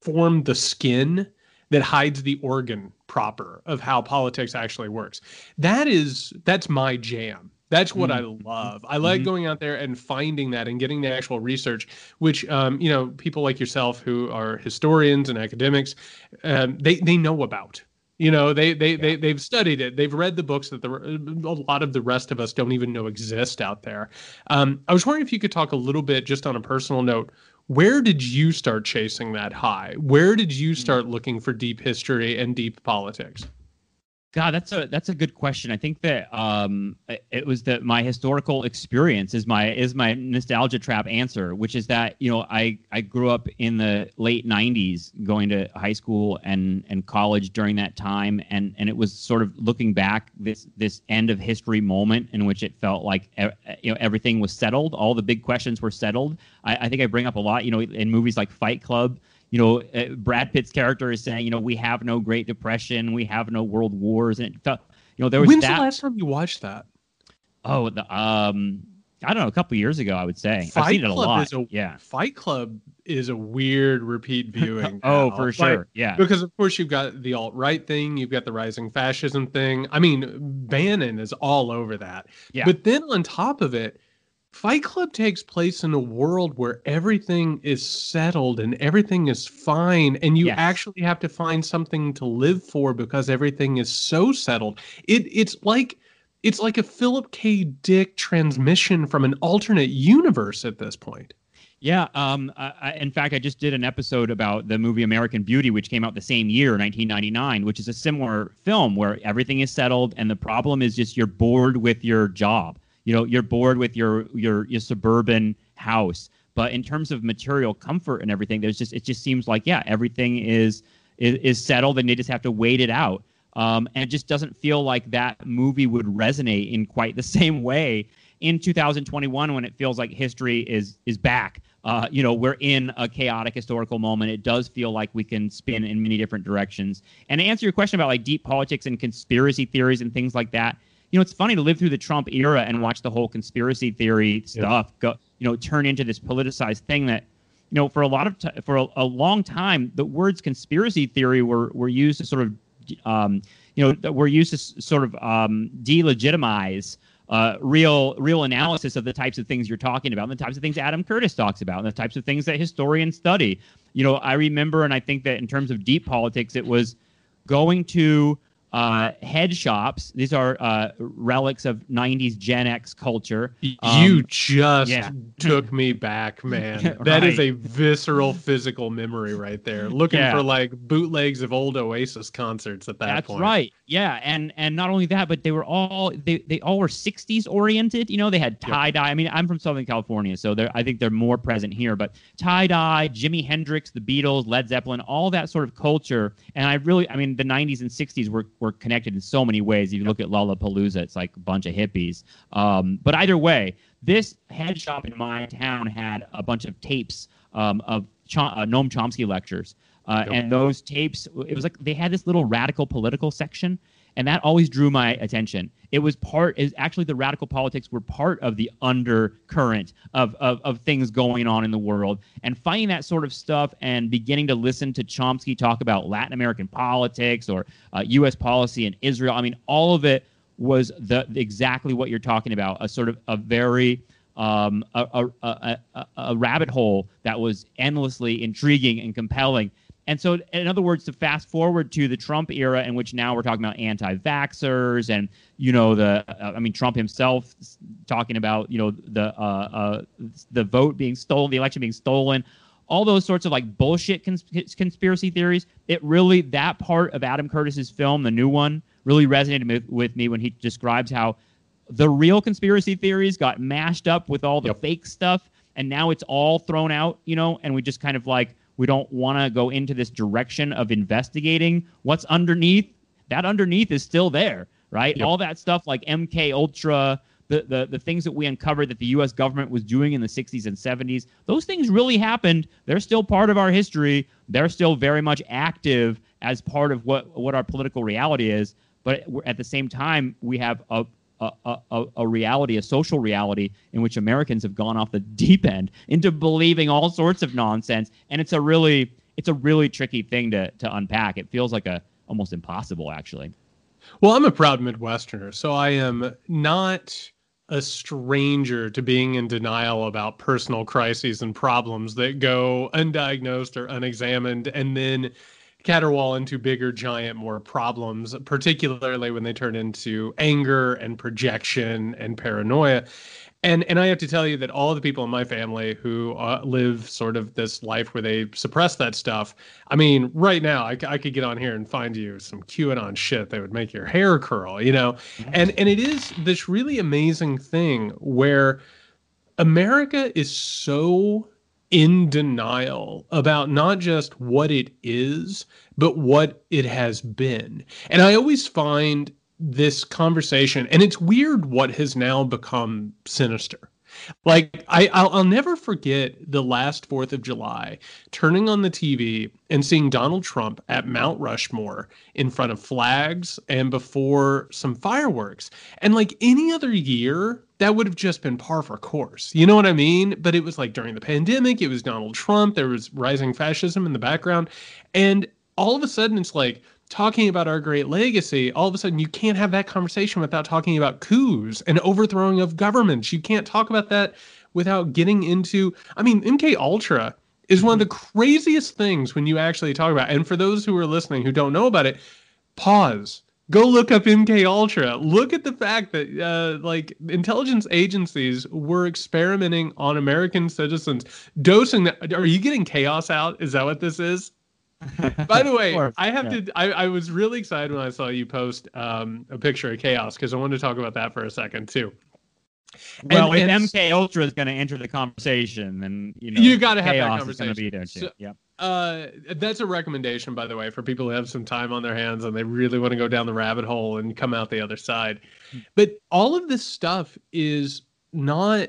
form the skin that hides the organ proper of how politics actually works. That is that's my jam. That's what mm-hmm. I love. I like mm-hmm. going out there and finding that and getting the actual research, which um, you know people like yourself who are historians and academics, um, they they know about. You know, they they yeah. they they've studied it. They've read the books that the a lot of the rest of us don't even know exist out there. Um, I was wondering if you could talk a little bit, just on a personal note, where did you start chasing that high? Where did you mm. start looking for deep history and deep politics? God, that's a that's a good question. I think that um, it was that my historical experience is my is my nostalgia trap answer, which is that you know I I grew up in the late '90s, going to high school and and college during that time, and and it was sort of looking back this this end of history moment in which it felt like you know everything was settled, all the big questions were settled. I, I think I bring up a lot, you know, in movies like Fight Club you know, uh, Brad Pitt's character is saying, you know, we have no Great Depression, we have no world wars, and felt, you know, there was. When's that... the last time you watched that? Oh, the um, I don't know, a couple years ago, I would say. Fight I've seen it a lot. A, yeah, Fight Club is a weird repeat viewing. oh, for sure. Like, yeah, because of course you've got the alt right thing, you've got the rising fascism thing. I mean, Bannon is all over that. Yeah, but then on top of it Fight Club takes place in a world where everything is settled and everything is fine, and you yes. actually have to find something to live for because everything is so settled. It it's like it's like a Philip K. Dick transmission from an alternate universe at this point. Yeah. Um, I, in fact, I just did an episode about the movie American Beauty, which came out the same year, 1999, which is a similar film where everything is settled and the problem is just you're bored with your job you know you're bored with your your your suburban house. But in terms of material comfort and everything there's just it just seems like yeah everything is is, is settled and they just have to wait it out. Um, and it just doesn't feel like that movie would resonate in quite the same way in 2021 when it feels like history is is back. Uh, you know we're in a chaotic historical moment. It does feel like we can spin in many different directions. And to answer your question about like deep politics and conspiracy theories and things like that you know, it's funny to live through the Trump era and watch the whole conspiracy theory stuff yeah. go, you know, turn into this politicized thing that, you know, for a lot of t- for a, a, long time, the words conspiracy theory were were used to sort of, um, you know, were used to s- sort of um, delegitimize uh, real real analysis of the types of things you're talking about, and the types of things Adam Curtis talks about, and the types of things that historians study. You know, I remember, and I think that in terms of deep politics, it was going to uh, head shops. These are uh, relics of 90s Gen X culture. you Um, just yeah. took me back, man. That is a visceral physical memory right there. Looking Yeah. for like bootlegs of old Oasis concerts at that That's point. right. Yeah, and and not only that, but they were all they they all were '60s oriented. You know, they had tie dye. I mean, I'm from Southern California, so they're I think they're more present here. But tie dye, Jimi Hendrix, the Beatles, Led Zeppelin, all that sort of culture. And I really, I mean, the '90s and '60s were were connected in so many ways. If you look at Lollapalooza, it's like a bunch of hippies. Um, but either way, this head shop in my town had a bunch of tapes um, of Ch- uh, Noam Chomsky lectures. Uh, Yep. And those tapes, it was like they had this little radical political section, and that always drew my attention. It was part, is actually the radical politics were part of the undercurrent of, of, of things going on in the world. And finding that sort of stuff and beginning to listen to Chomsky talk about Latin American politics or uh, U.S. policy in Israel, I mean, all of it was the exactly what you're talking about a sort of a very um, a, a, a, a, a rabbit hole that was endlessly intriguing and compelling. And so, in other words, to fast forward to the Trump era, in which now we're talking about anti-vaxxers, and you know the, uh, I mean, Trump himself talking about you know the uh, uh, the vote being stolen, the election being stolen, all those sorts of like bullshit cons- conspiracy theories. It really that part of Adam Curtis's film, the new one, really resonated with, me when he describes how the real conspiracy theories got mashed up with all the Yep. fake stuff and now it's all thrown out you know and we just kind of like we don't want to go into this direction of investigating what's underneath that underneath is still there right Yep. all that stuff like mk ultra the, the, the things that we uncovered that the U.S. government was doing in the 60s and 70s, those things really happened. They're still part of our history. They're still very much active as part of what, what our political reality is. But at the same time, we have a, a, a- a, reality, a social reality, in which Americans have gone off the deep end into believing all sorts of nonsense, and it's a really it's a really tricky thing to to unpack. It feels like a almost impossible, actually. Well, I'm a proud Midwesterner, so I am not a stranger to being in denial about personal crises and problems that go undiagnosed or unexamined and then caterwaul into bigger, giant, more problems, particularly when they turn into anger and projection and paranoia. And and I have to tell you that all the people in my family who uh, live sort of this life where they suppress that stuff. I mean, right now I, I could get on here and find you some QAnon shit that would make your hair curl, you know. And and it is this really amazing thing where America is so in denial about not just what it is, but what it has been. And I always find this conversation, and it's weird what has now become sinister. Like I, I'll, I'll never forget the last Fourth of July, turning on the TV and seeing Donald Trump at Mount Rushmore in front of flags and before some fireworks. And like any other year, that would have just been par for course. You know what I mean? But it was like during the pandemic, it was Donald Trump. There was rising fascism in the background, and all of a sudden, it's like talking about our great legacy, all of a sudden you can't have that conversation without talking about coups and overthrowing of governments. You can't talk about that without getting into I mean, MK Ultra is one of the craziest things when you actually talk about. And for those who are listening who don't know about it, pause. Go look up MK Ultra. Look at the fact that uh, like intelligence agencies were experimenting on American citizens, dosing. Them. Are you getting chaos out? Is that what this is? By the way, course, I have yeah. to. I, I was really excited when I saw you post um, a picture of chaos because I wanted to talk about that for a second too. Well, And- MK Ultra is going to enter the conversation, then you know You gotta have that chaos is going to conversation. be there too. So- yeah. Uh, that's a recommendation, by the way, for people who have some time on their hands and they really want to go down the rabbit hole and come out the other side. But all of this stuff is not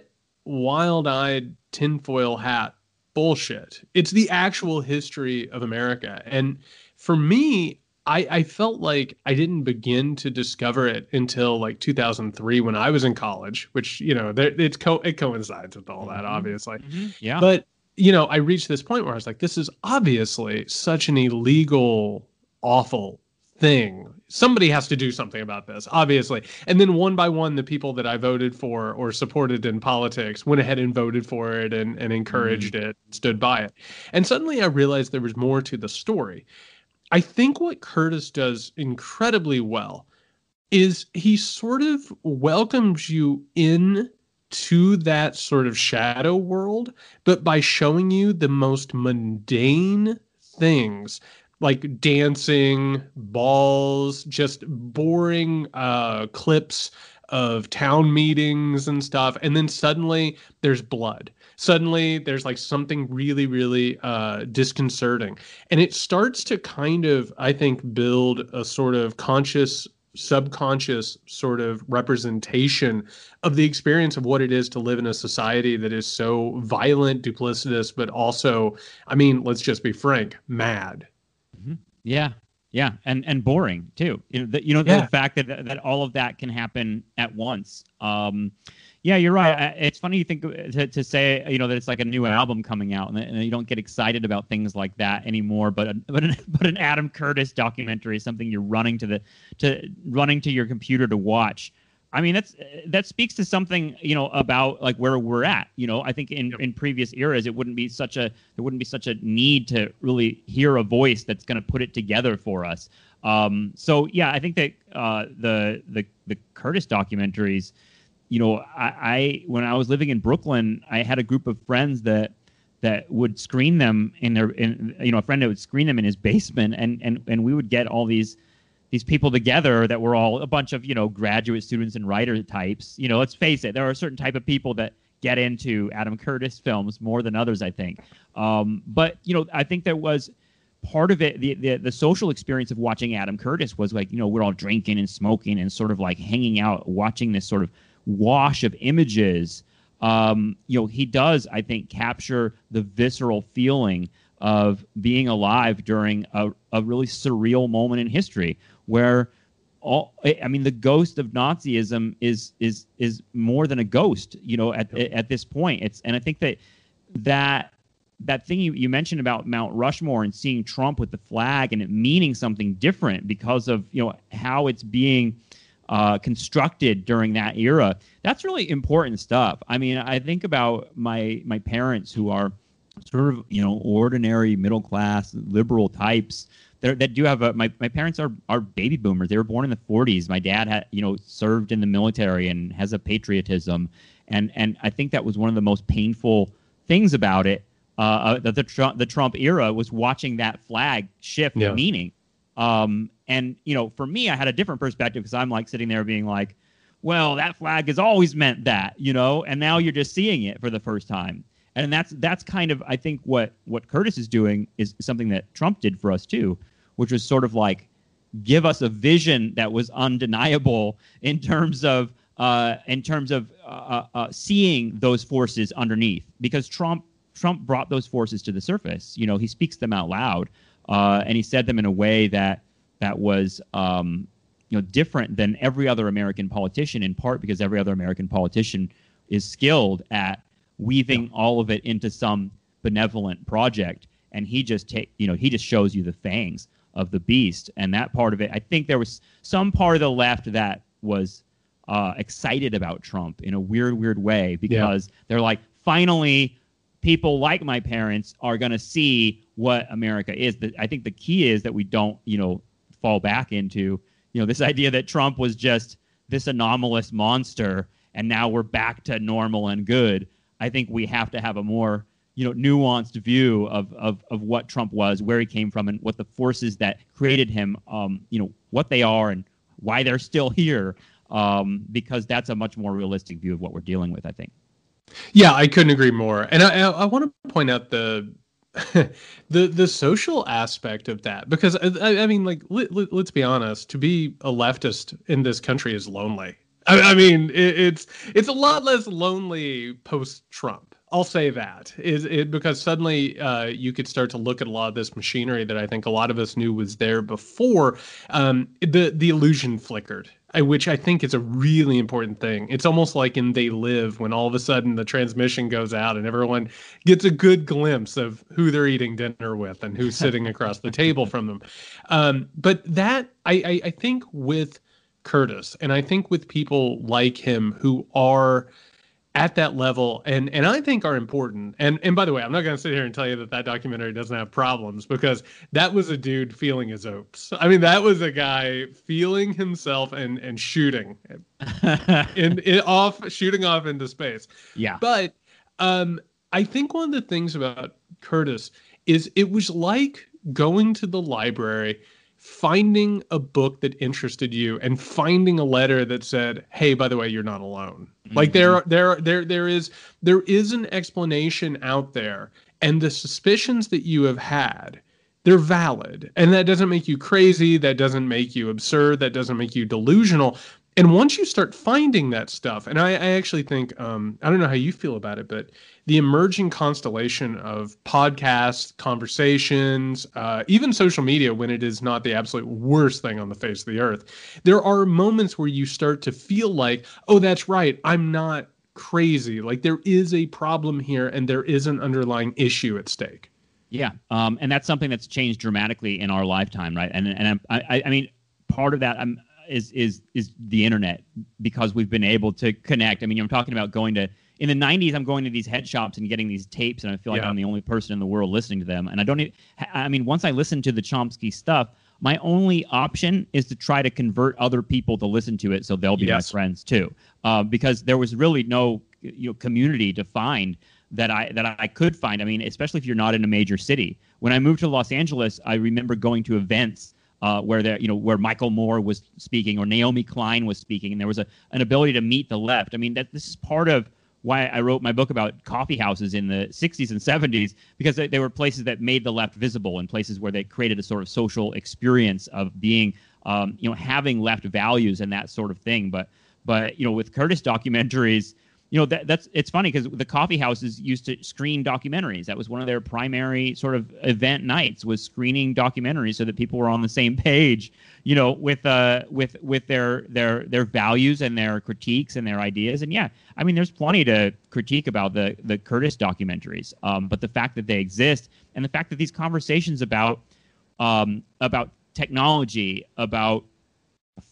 wild-eyed tinfoil hat bullshit. It's the actual history of America, and for me, I, I felt like I didn't begin to discover it until like 2003 when I was in college, which you know, there, it's co- it coincides with all that, Mhm. obviously. Yeah. But you know, I reached this point where I was like, this is obviously such an illegal, awful thing. Somebody has to do something about this, obviously. And then one by one, the people that I voted for or supported in politics went ahead and voted for it and, and encouraged it, stood by it. And suddenly I realized there was more to the story. I think what Curtis does incredibly well is he sort of welcomes you in to that sort of shadow world, but by showing you the most mundane things like dancing, balls, just boring uh, clips of town meetings and stuff. And then suddenly there's blood. Suddenly there's like something really, really uh, disconcerting. And it starts to kind of, I think, build a sort of conscious subconscious sort of representation of the experience of what it is to live in a society that is so violent, duplicitous, but also, I mean, let's just be frank, mad. Mm-hmm. Yeah, yeah, and and boring too. You know, the, you know Yeah. the fact that that all of that can happen at once. Um, yeah, you're right. I- It's funny you think to, to say you know that it's like a new album coming out, and, and you don't get excited about things like that anymore. But a, but an, but an Adam Curtis documentary is something you're running to the to running to your computer to watch. I mean, that's that speaks to something you know about like where we're at. You know, I think in in previous eras it wouldn't be such a there wouldn't be such a need to really hear a voice that's going to put it together for us. Um, so yeah, I think that uh, the the the Curtis documentaries, you know, I, I when I was living in Brooklyn, I had a group of friends that that would screen them in their in you know a friend that would screen them in his basement and and and we would get all these these people together that were all a bunch of you know graduate students and writer types. You know let's face it there are a certain type of people that get into adam curtis films more than others i think. Um, but you know i think there was part of it the, the the social experience of watching adam curtis was like you know we're all drinking and smoking and sort of like hanging out watching this sort of wash of images um, you know he does i think capture the visceral feeling of being alive during a, a really surreal moment in history where all I mean the ghost of Nazism is is is more than a ghost, you know, at at this point. It's and I think that that that thing you, you mentioned about Mount Rushmore and seeing Trump with the flag and it meaning something different because of you know how it's being uh, constructed during that era. That's really important stuff. I mean, I think about my my parents who are sort of you know ordinary middle class liberal types They're, that do have a my, my parents are are baby boomers they were born in the 40s my dad had you know served in the military and has a patriotism and and i think that was one of the most painful things about it uh, uh that the Trump, the Trump era was watching that flag shift Yeah. meaning um and you know for me i had a different perspective because i'm like sitting there being like well that flag has always meant that you know? And now you're just seeing it for the first time. And that's that's kind of i think what what curtis is doing is something that trump did for us too which was sort of like give us a vision that was undeniable in terms of uh, in terms of uh, uh, seeing those forces underneath. Because trump trump brought those forces to the surface. You know he speaks them out loud uh, and he said them in a way that that was um, you know different than every other American politician in part because every other American politician is skilled at weaving all of it into some benevolent project. And he just take you know he just shows you the fangs of the beast. And that part of it I think there was some part of the left that was uh, excited about Trump in a weird weird way because they're like finally people like my parents are going to see what America is. I think the key is that we don't, you know, fall back into, you know, this idea that Trump was just this anomalous monster and now we're back to normal and good. I think we have to have a more, you know, nuanced view of of of what Trump was, where he came from, and what the forces that created him, um, you know, what they are and why they're still here. Um, because that's a much more realistic view of what we're dealing with. I think. Yeah, I couldn't agree more. And I, I, I want to point out the the the social aspect of that because I, I mean, like, let, let, let's be honest. To be a leftist in this country is lonely. I, I mean, it, it's it's a lot less lonely post Trump. I'll say that is it because suddenly uh, you could start to look at a lot of this machinery that I think a lot of us knew was there before. Um, the the illusion flickered, which I think is a really important thing. It's almost like in They Live when all of a sudden the transmission goes out and everyone gets a good glimpse of who they're eating dinner with and who's sitting across the table from them. Um, but that I, I I think with Curtis and I think with people like him who are at that level and and I think are important. And and by the way, I'm not going to sit here and tell you that that documentary doesn't have problems because that was a dude feeling his hopes. I mean, that was a guy feeling himself and and shooting in, in off shooting off into space. Yeah. But um I think one of the things about Curtis is it was like going to the library finding a book that interested you and finding a letter that said hey by the way you're not alone mm-hmm. like there there there there is there is an explanation out there and the suspicions that you have had they're valid and that doesn't make you crazy that doesn't make you absurd that doesn't make you delusional and once you start finding that stuff and i, I actually think um, i don't know how you feel about it but the emerging constellation of podcasts conversations uh, even social media when it is not the absolute worst thing on the face of the earth there are moments where you start to feel like oh that's right i'm not crazy. Like there is a problem here and there is an underlying issue at stake. Yeah um, and that's something that's changed dramatically in our lifetime right? And and I, I mean part of that i'm is is is the internet because we've been able to connect. I mean, I'm talking about going to in the 90s i'm going to these head shops and getting these tapes and i feel like yeah. i'm the only person in the world listening to them and i don't even i mean once i listen to the chomsky stuff my only option is to try to convert other people to listen to it so they'll be yes. my friends too uh, because there was really no you know community to find that I that I could find. I mean, especially if you're not in a major city. When I moved to Los Angeles, I remember going to events uh, where there, you know, where Michael Moore was speaking or Naomi Klein was speaking, and there was a, an ability to meet the left. I mean, that this is part of why I wrote my book about coffee houses in the 60s and 70s because they, they, were places that made the left visible and places where they created a sort of social experience of being, um, you know, having left values and that sort of thing. But, but you know, with Curtis documentaries, you know that that's it's funny because the coffee houses used to screen documentaries. That was one of their primary sort of event nights was screening documentaries so that people were on the same page, you know, with uh with with their their their values and their critiques and their ideas. And yeah, I mean, there's plenty to critique about the the Curtis documentaries. Um, but the fact that they exist and the fact that these conversations about um about technology, about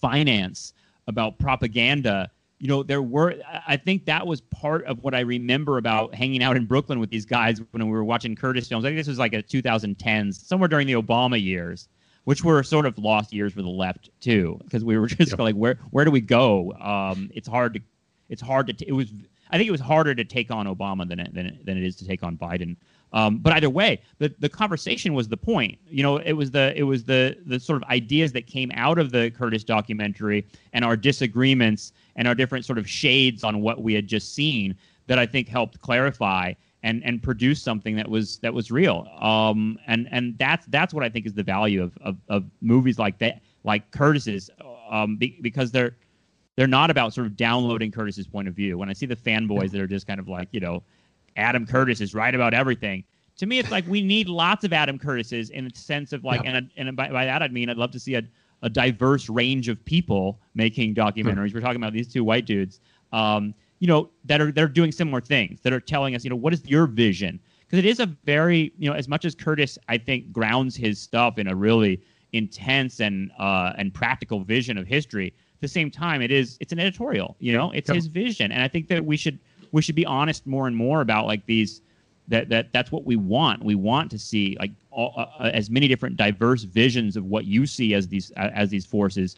finance, about propaganda you know, there were, I think that was part of what I remember about hanging out in Brooklyn with these guys when we were watching Curtis films. I think this was like a 2010s, somewhere during the Obama years, which were sort of lost years for the left too, because we were just yep. like, where, where do we go? Um, it's hard to, it's hard to, t- it was, I think it was harder to take on Obama than it, than it, than it is to take on Biden. Um, but either way, the, the conversation was the point. You know, it was the it was the the sort of ideas that came out of the Curtis documentary and our disagreements and our different sort of shades on what we had just seen that I think helped clarify and and produce something that was that was real. Um, and and that's that's what I think is the value of of, of movies like that, like Curtis's, um, be, because they're they're not about sort of downloading Curtis's point of view. When I see the fanboys that are just kind of like you know Adam Curtis is right about everything. To me, it's like we need lots of Adam Curtises in the sense of like, yeah. and, and by, by, that I mean I'd love to see a, a diverse range of people making documentaries. Hmm. We're talking about these two white dudes, um, you know, that are that are doing similar things, that are telling us, you know, what is your vision? Because it is a very, you know, as much as Curtis, I think, grounds his stuff in a really intense and uh, and practical vision of history. At the same time, it is it's an editorial, you know, it's yep. his vision, and I think that we should we should be honest more and more about like these that that that's what we want. We want to see like all, uh, uh as many different diverse visions of what you see as these uh, as these forces,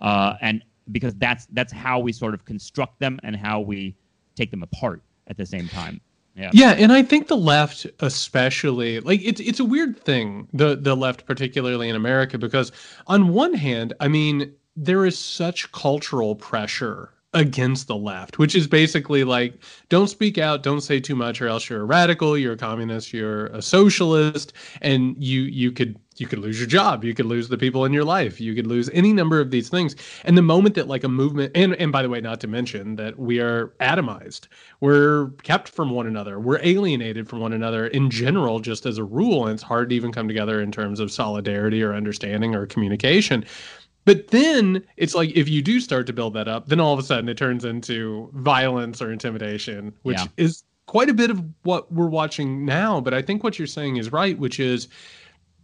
uh, and because that's that's how we sort of construct them and how we take them apart at the same time. Yeah. Yeah, and I think the left especially like it's it's a weird thing, the the left particularly in America because on one hand, I mean, there is such cultural pressure against the left, which is basically like don't speak out, don't say too much, or else you're a radical, you're a communist, you're a socialist, and you you could you could lose your job, you could lose the people in your life, you could lose any number of these things. And the moment that like a movement, and and by the way, not to mention that we are atomized, we're kept from one another, we're alienated from one another in general, just as a rule, and it's hard to even come together in terms of solidarity or understanding or communication. But then it's like if you do start to build that up, then all of a sudden it turns into violence or intimidation, which yeah. is quite a bit of what we're watching now. But I think what you're saying is right, which is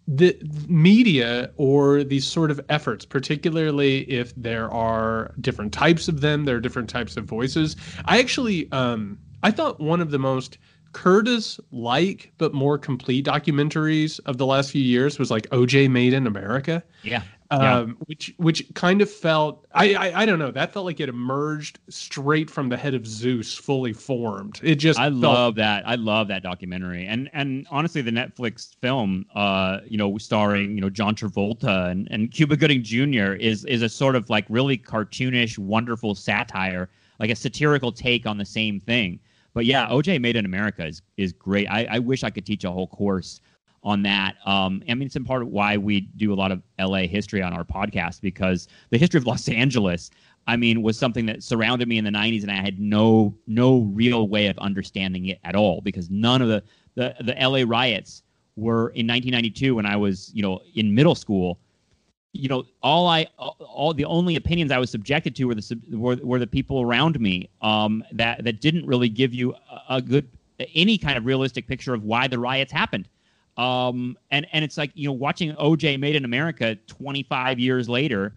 the media or these sort of efforts, particularly if there are different types of them, there are different types of voices. I actually, um, I thought one of the most Curtis like but more complete documentaries of the last few years was like OJ Made in America. Yeah. Um, yeah. which which kind of felt I, I, I don't know that felt like it emerged straight from the head of Zeus fully formed it just I felt, love that I love that documentary and and honestly the Netflix film uh you know starring you know John Travolta and, and Cuba Gooding Jr. is is a sort of like really cartoonish wonderful satire like a satirical take on the same thing but yeah, OJ Made in America is is great. I, I wish I could teach a whole course on that. Um, I mean, it's in part why we do a lot of LA history on our podcast because the history of Los Angeles, I mean, was something that surrounded me in the '90s, and I had no no real way of understanding it at all because none of the the, the LA riots were in 1992 when I was you know in middle school you know, all I, all the only opinions I was subjected to were the were, were the people around me um, that that didn't really give you a, a, good any kind of realistic picture of why the riots happened. Um, and and it's like you know watching OJ Made in America 25 years later,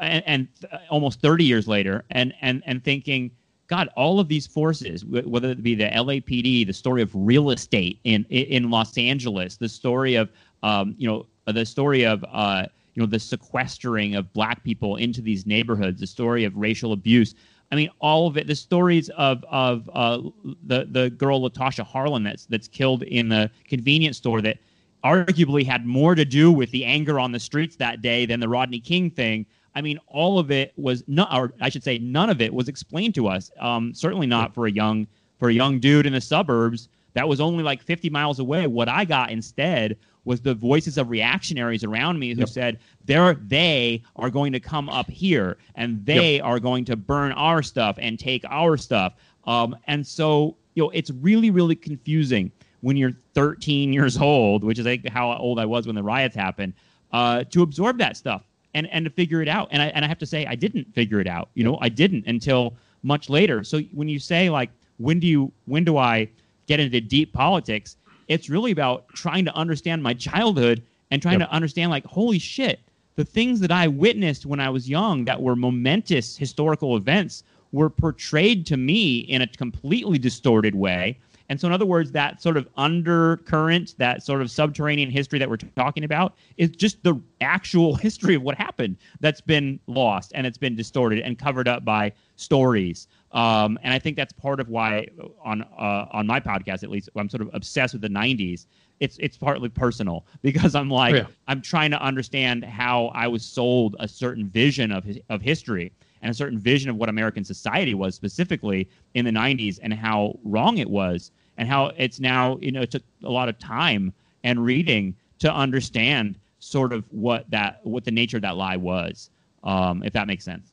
and, and almost 30 years later, and and and thinking, God, all of these forces, whether it be the LAPD, the story of real estate in in Los Angeles, the story of um, you know the story of uh, you know the sequestering of black people into these neighborhoods, the story of racial abuse. I mean, all of it. The stories of of uh, the the girl Latasha Harlins that's that's killed in the convenience store that arguably had more to do with the anger on the streets that day than the Rodney King thing. I mean, all of it was not, or I should say, none of it was explained to us. Um, certainly not for a young for a young dude in the suburbs that was only like 50 miles away. What I got instead was the voices of reactionaries around me who yep. said they're they are going to come up here and they yep. are going to burn our stuff and take our stuff. Um, and so you know it's really really confusing when you're 13 years old, which is like how old I was when the riots happened, uh, to absorb that stuff and and to figure it out. And I and I have to say I didn't figure it out. You know, I didn't until much later. So when you say like when do you when do I get into deep politics? It's really about trying to understand my childhood and trying yep. to understand, like, holy shit, the things that I witnessed when I was young that were momentous historical events were portrayed to me in a completely distorted way. And so, in other words, that sort of undercurrent, that sort of subterranean history that we're talking about is just the actual history of what happened that's been lost and it's been distorted and covered up by stories. Um, and I think that's part of why on uh, on my podcast, at least, I'm sort of obsessed with the '90s. It's it's partly personal because I'm like oh, yeah. I'm trying to understand how I was sold a certain vision of of history and a certain vision of what American society was specifically in the '90s, and how wrong it was, and how it's now you know it took a lot of time and reading to understand sort of what that what the nature of that lie was, um, if that makes sense.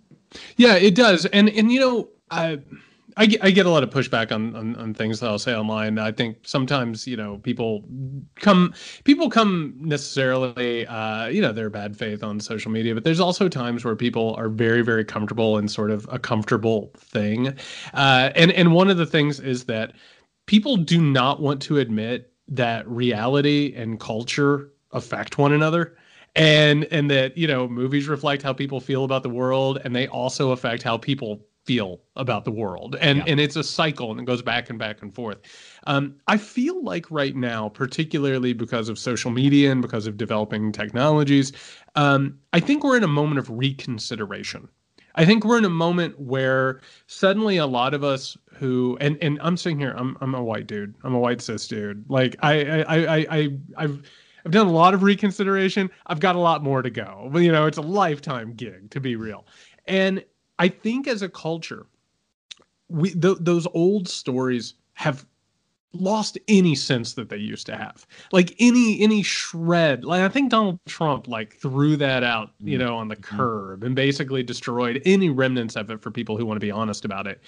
Yeah, it does, and and you know I, I get, I get a lot of pushback on, on, on things that I'll say online. I think sometimes you know people come people come necessarily uh, you know they're bad faith on social media, but there's also times where people are very very comfortable in sort of a comfortable thing, uh, and and one of the things is that people do not want to admit that reality and culture affect one another and and that you know movies reflect how people feel about the world and they also affect how people feel about the world and yeah. and it's a cycle and it goes back and back and forth um, i feel like right now particularly because of social media and because of developing technologies um, i think we're in a moment of reconsideration i think we're in a moment where suddenly a lot of us who and and i'm sitting here i'm, I'm a white dude i'm a white cis dude like i i i, I i've I've done a lot of reconsideration. I've got a lot more to go. But, you know, it's a lifetime gig to be real. And I think as a culture, we th- those old stories have lost any sense that they used to have like any any shred like i think donald trump like threw that out you mm-hmm. know on the mm-hmm. curb and basically destroyed any remnants of it for people who want to be honest about it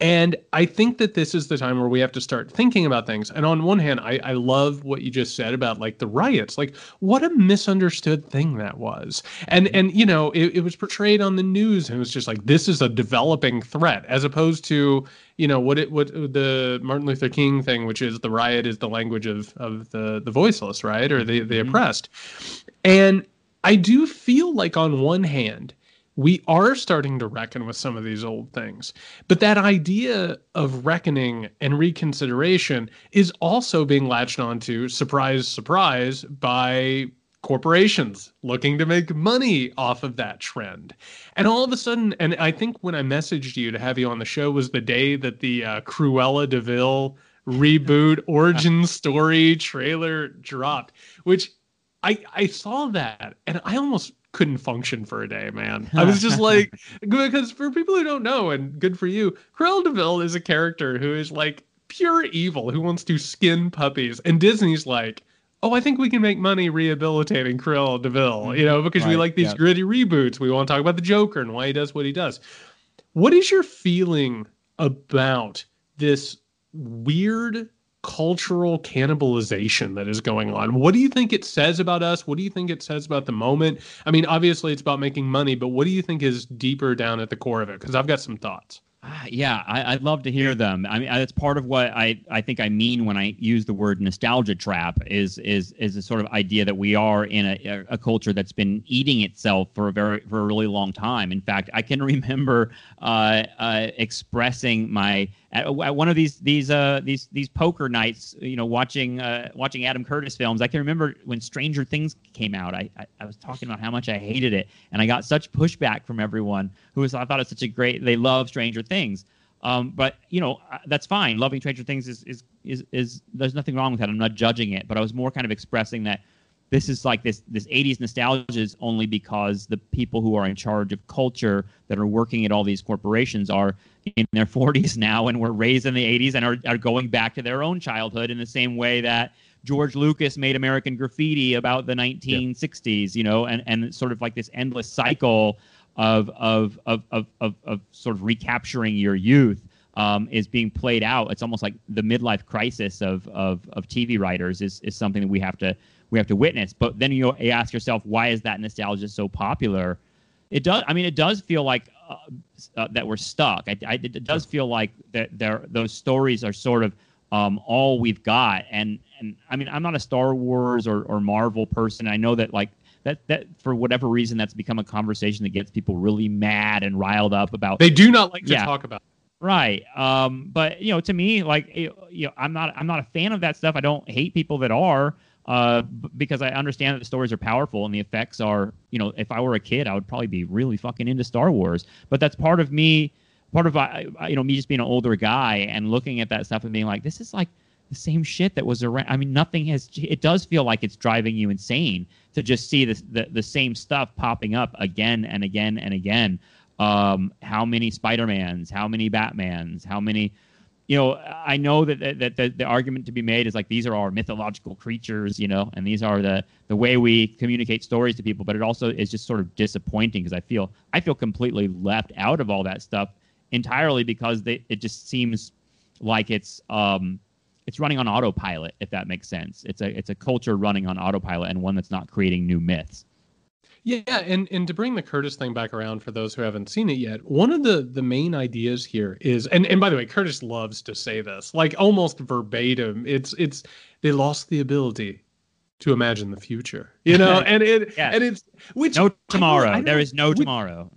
and i think that this is the time where we have to start thinking about things. And on one hand i i love what you just said about like the riots. Like what a misunderstood thing that was. And mm-hmm. and you know it, it was portrayed on the news and it was just like this is a developing threat as opposed to you know what it what the Martin Luther King thing, which is the riot is the language of of the the voiceless, right, or the the mm-hmm. oppressed, and I do feel like on one hand we are starting to reckon with some of these old things. But that idea of reckoning and reconsideration is also being latched onto, surprise, surprise, by corporations looking to make money off of that trend. And all of a sudden, and I think when I messaged you to have you on the show was the day that the uh, Cruella de Vil reboot origin story trailer dropped, which I I saw that and I almost couldn't function for a day, man. I was just like, because for people who don't know, and good for you, Cruella de Vil is a character who is like pure evil, who wants to skin puppies, and Disney's like, oh, I think we can make money rehabilitating Cruella de Vil, you know, mm-hmm. because right, we like these gritty reboots. We want to talk about the Joker and why he does what he does. What is your feeling about this weird cultural cannibalization that is going on. What do you think it says about us? What do you think it says about the moment? I mean, obviously it's about making money, but what do you think is deeper down at the core of it? Because I've got some thoughts. Uh, yeah, I, would love to hear them. I mean, that's part of what I, I think I mean when I use the word nostalgia trap. Is is is a sort of idea that we are in a, a culture that's been eating itself for a very for a really long time. In fact, I can remember uh, uh, expressing my at, at, one of these these uh these these poker nights, you know, watching uh, watching Adam Curtis films. I can remember when Stranger Things came out. I, I, I was talking about how much I hated it, and I got such pushback from everyone who was I thought it was such a great. They love Stranger Things. Um, but you know that's fine. Loving Stranger Things is, is is is there's nothing wrong with that. I'm not judging it, but I was more kind of expressing that this is like this this 80s nostalgia is only because the people who are in charge of culture that are working at all these corporations are in their 40s now and were raised in the 80s and are, are going back to their own childhood in the same way that George Lucas made American Graffiti about the 1960s, you know, and, and sort of like this endless cycle of, of, of, of, of, of sort of recapturing your youth. Um, is being played out. It's almost like the midlife crisis of, of, of TV writers is, is something that we have to we have to witness. But then you ask yourself, why is that nostalgia so popular? It does. I mean, it does feel like uh, uh, that we're stuck. I, I, it does feel like that there those stories are sort of um, all we've got. And and I mean, I'm not a Star Wars or, or Marvel person. I know that like that that for whatever reason that's become a conversation that gets people really mad and riled up about. They do not like to yeah. talk about. Right. Um, but you know, to me, like you know, I'm not I'm not a fan of that stuff. I don't hate people that are uh, because I understand that the stories are powerful and the effects are, you know, if I were a kid, I would probably be really fucking into Star Wars. But that's part of me, part of, you know, me just being an older guy and looking at that stuff and being like, this is like the same shit that was around. I mean, nothing has, it does feel like it's driving you insane to just see the, the same stuff popping up again and again and again. Um, how many Spider-Mans, how many Batmans, how many, you know, I know that, that, that the, the, argument to be made is like these are our mythological creatures, you know, and these are the the way we communicate stories to people. But it also is just sort of disappointing because I feel I feel completely left out of all that stuff entirely because they, it just seems like it's um it's running on autopilot if that makes sense. It's a it's a culture running on autopilot and one that's not creating new myths. Yeah, and and to bring the Curtis thing back around for those who haven't seen it yet, one of the the main ideas here is and and by the way, Curtis loves to say this, like almost verbatim. It's it's they lost the ability to imagine the future, you know, and it yes. and it's which no tomorrow. I I there is no which, tomorrow.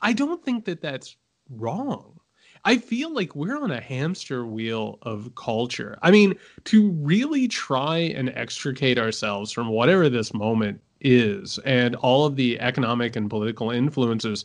I don't think that that's wrong. I feel like we're on a hamster wheel of culture. I mean, to really try and extricate ourselves from whatever this moment is and all of the economic and political influences,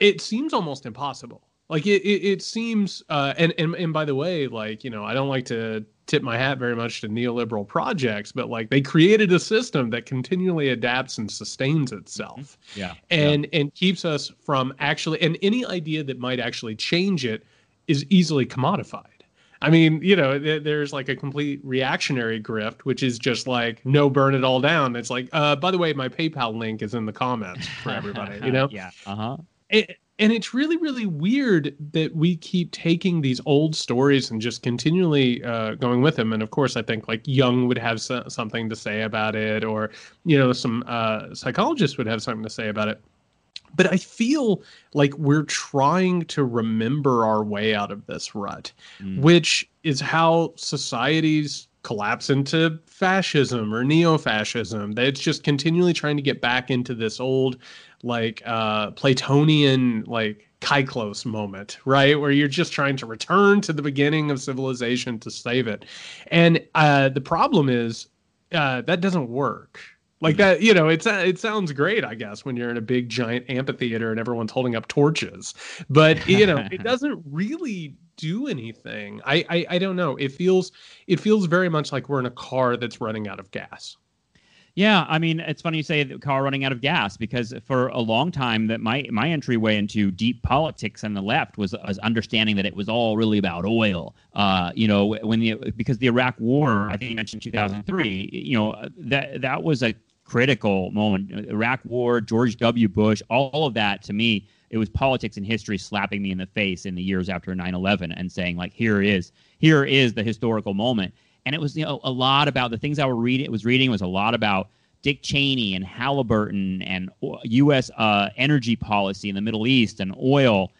it seems almost impossible. Like it, it, it seems, uh, and, and and by the way, like you know, I don't like to tip my hat very much to neoliberal projects, but like they created a system that continually adapts and sustains itself. Mm-hmm. Yeah. And yeah. and keeps us from actually and any idea that might actually change it is easily commodified. I mean, you know, th- there's like a complete reactionary grift, which is just like, no, burn it all down. It's like, uh, by the way, my PayPal link is in the comments for everybody, you know? yeah. Uh huh. and it's really, really weird that we keep taking these old stories and just continually uh, going with them. And of course, I think like Jung would have so- something to say about it, or, you know, some uh, psychologists would have something to say about it. But I feel like we're trying to remember our way out of this rut, mm. which is how societies collapse into fascism or neo-fascism. It's just continually trying to get back into this old, like uh, Platonian, like Kyklos moment, right? Where you're just trying to return to the beginning of civilization to save it. And uh, the problem is uh, that doesn't work like hmm. that, you know, it's it sounds great, I guess, when you're in a big giant amphitheater and everyone's holding up torches. But you know, it doesn't really do anything. I, I I don't know. It feels it feels very much like we're in a car that's running out of gas. Yeah, I mean, it's funny you say the car running out of gas because for a long time that my my entryway into deep politics and the left was, was understanding that it was all really about oil. Uh, you know, when the because the Iraq War, I think you mentioned 2003. You know, that that was a critical moment. Iraq War, George W. Bush, all of that to me, it was politics and history slapping me in the face in the years after 9/11 and saying like, here is here is the historical moment. And it was you know a lot about the things I were reading. It was reading was a lot about Dick Cheney and Halliburton and U.S. Uh, energy policy in the Middle East and oil.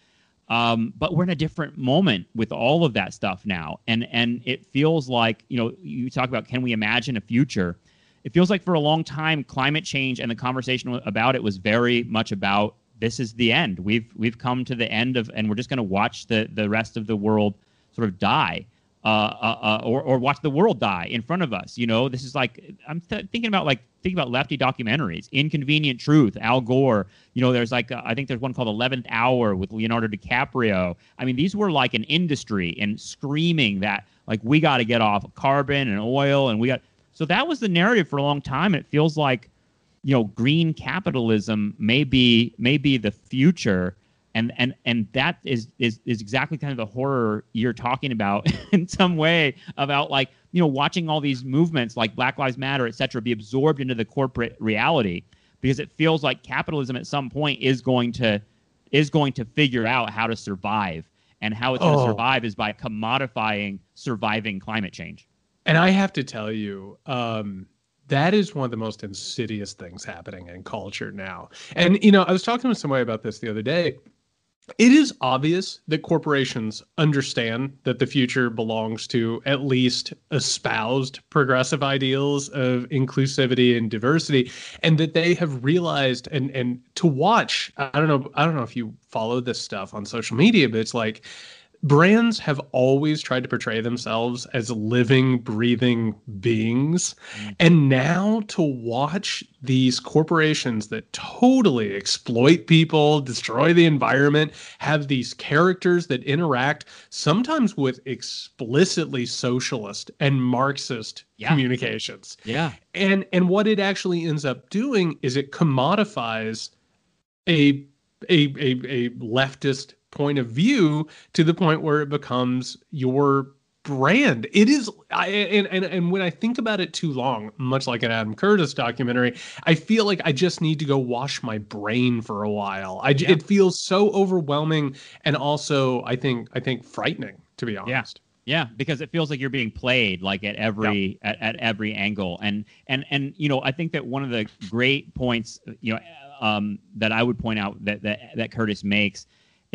Um, but we're in a different moment with all of that stuff now, and and it feels like you know you talk about can we imagine a future? it feels like for a long time climate change and the conversation about it was very much about this is the end. We've we've come to the end of, and we're just going to watch the the rest of the world sort of die, uh, uh, uh, or or watch the world die in front of us. You know, this is like I'm th- thinking about like thinking about lefty documentaries, Inconvenient Truth, Al Gore. You know, there's like uh, I think there's one called Eleventh Hour with Leonardo DiCaprio. I mean, these were like an industry and screaming that like we got to get off carbon and oil and we got so that was the narrative for a long time. and It feels like, you know, green capitalism may be may be the future. And, and and that is, is is exactly kind of the horror you're talking about in some way about like you know watching all these movements like Black Lives Matter et cetera be absorbed into the corporate reality because it feels like capitalism at some point is going to is going to figure out how to survive and how it's oh. going to survive is by commodifying surviving climate change and I have to tell you, um, that is one of the most insidious things happening in culture now. And, you know, I was talking with somebody about this the other day. It is obvious that corporations understand that the future belongs to at least espoused progressive ideals of inclusivity and diversity, and that they have realized and and to watch. I don't know. I don't know if you follow this stuff on social media, but it's like brands have always tried to portray themselves as living, breathing beings. Mm. And now to watch these corporations that totally exploit people, destroy the environment, have these characters that interact sometimes with explicitly socialist and Marxist yeah. communications. Yeah. And and what it actually ends up doing is it commodifies a a a, a leftist point of view to the point where it becomes your brand. It is, I, and, and and when I think about it too long, much like an Adam Curtis documentary, I feel like I just need to go wash my brain for a while. I yeah. it feels so overwhelming and also I think I think frightening to be honest. Yeah. Yeah, because it feels like you're being played like at every at, at every angle, and and and you know I think that one of the great points you know um, that I would point out that that that Curtis makes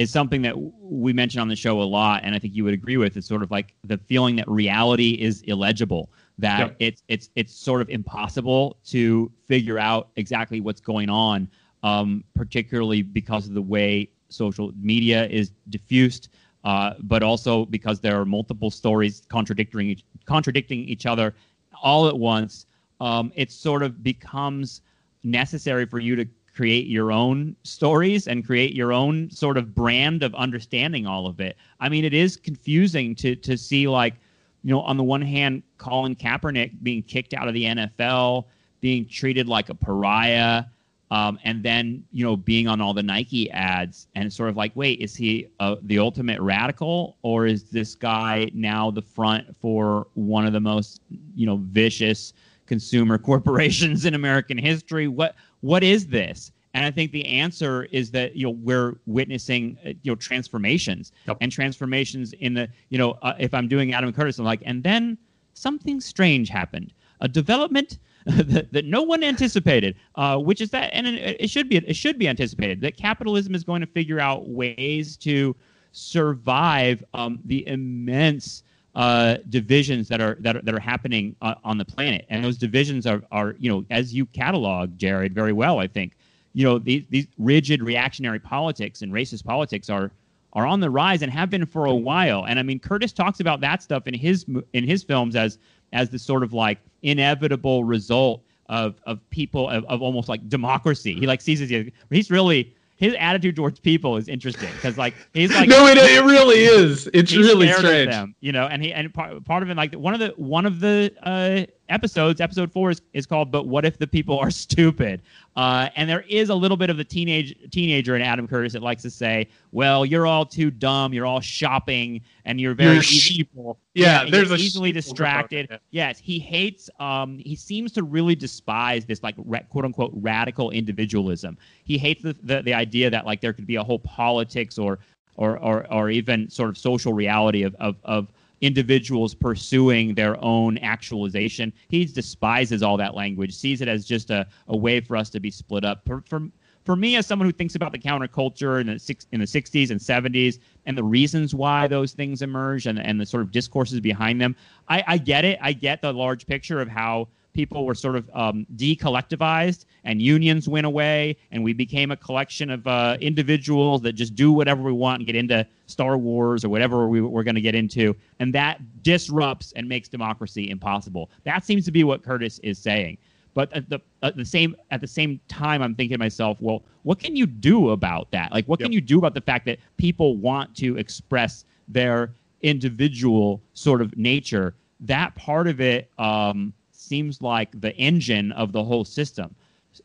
is something that we mention on the show a lot, and I think you would agree with. It's sort of like the feeling that reality is illegible, that yep. it's it's it's sort of impossible to figure out exactly what's going on, um, particularly because of the way social media is diffused, uh, but also because there are multiple stories contradicting each, contradicting each other all at once. Um, it sort of becomes necessary for you to create your own stories and create your own sort of brand of understanding all of it. I mean, it is confusing to to see like, you know, on the one hand, Colin Kaepernick being kicked out of the NFL, being treated like a pariah, um, and then you know being on all the Nike ads, and sort of like, wait, is he uh, the ultimate radical, or is this guy now the front for one of the most you know vicious consumer corporations in American history? What what is this? And I think the answer is that you know we're witnessing uh, you know transformations yep. and transformations in the you know uh, if I'm doing Adam Curtis, I'm like, and then something strange happened. A development that, that no one anticipated, uh, which is that, and it should be it should be anticipated that capitalism is going to figure out ways to survive um, the immense uh, divisions that are that are, that are happening uh, on the planet, and those divisions are are you know as you catalog Jared very well, I think you know these these rigid reactionary politics and racist politics are are on the rise and have been for a while. And I mean, Curtis talks about that stuff in his in his films as as the sort of like inevitable result of of people of, of almost like democracy. He like sees it. He's really his attitude towards people is interesting because like he's like no, it, it really is. It's really strange, them, you know. And he and part, part of it like one of the one of the uh, episodes, episode four is, is called "But What If the People Are Stupid," uh, and there is a little bit of the teenage teenager in Adam Curtis that likes to say, "Well, you're all too dumb. You're all shopping, and you're very you're sheeple. Yeah, yeah there's easily distracted. Component. Yes, he hates. Um, he seems to really despise this like quote unquote radical individualism. He hates the, the the idea that like there could be a whole politics or or or, or even sort of social reality of of of individuals pursuing their own actualization. He despises all that language, sees it as just a, a way for us to be split up. For, for, for me, as someone who thinks about the counterculture in the six, in the 60s and 70s and the reasons why those things emerge and, and the sort of discourses behind them, I, I get it. I get the large picture of how people were sort of um, decollectivized and unions went away and we became a collection of uh, individuals that just do whatever we want and get into Star Wars or whatever we, we're going to get into. And that disrupts and makes democracy impossible. That seems to be what Curtis is saying. But at the at the same at the same time, I'm thinking to myself, well, what can you do about that? Like, what yep. can you do about the fact that people want to express their individual sort of nature? That part of it um, seems like the engine of the whole system.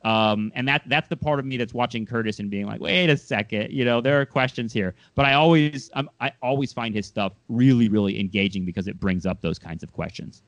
Um, and that that's the part of me that's watching Curtis and being like, wait a second, you know, there are questions here. But I always I'm, I always find his stuff really really engaging because it brings up those kinds of questions.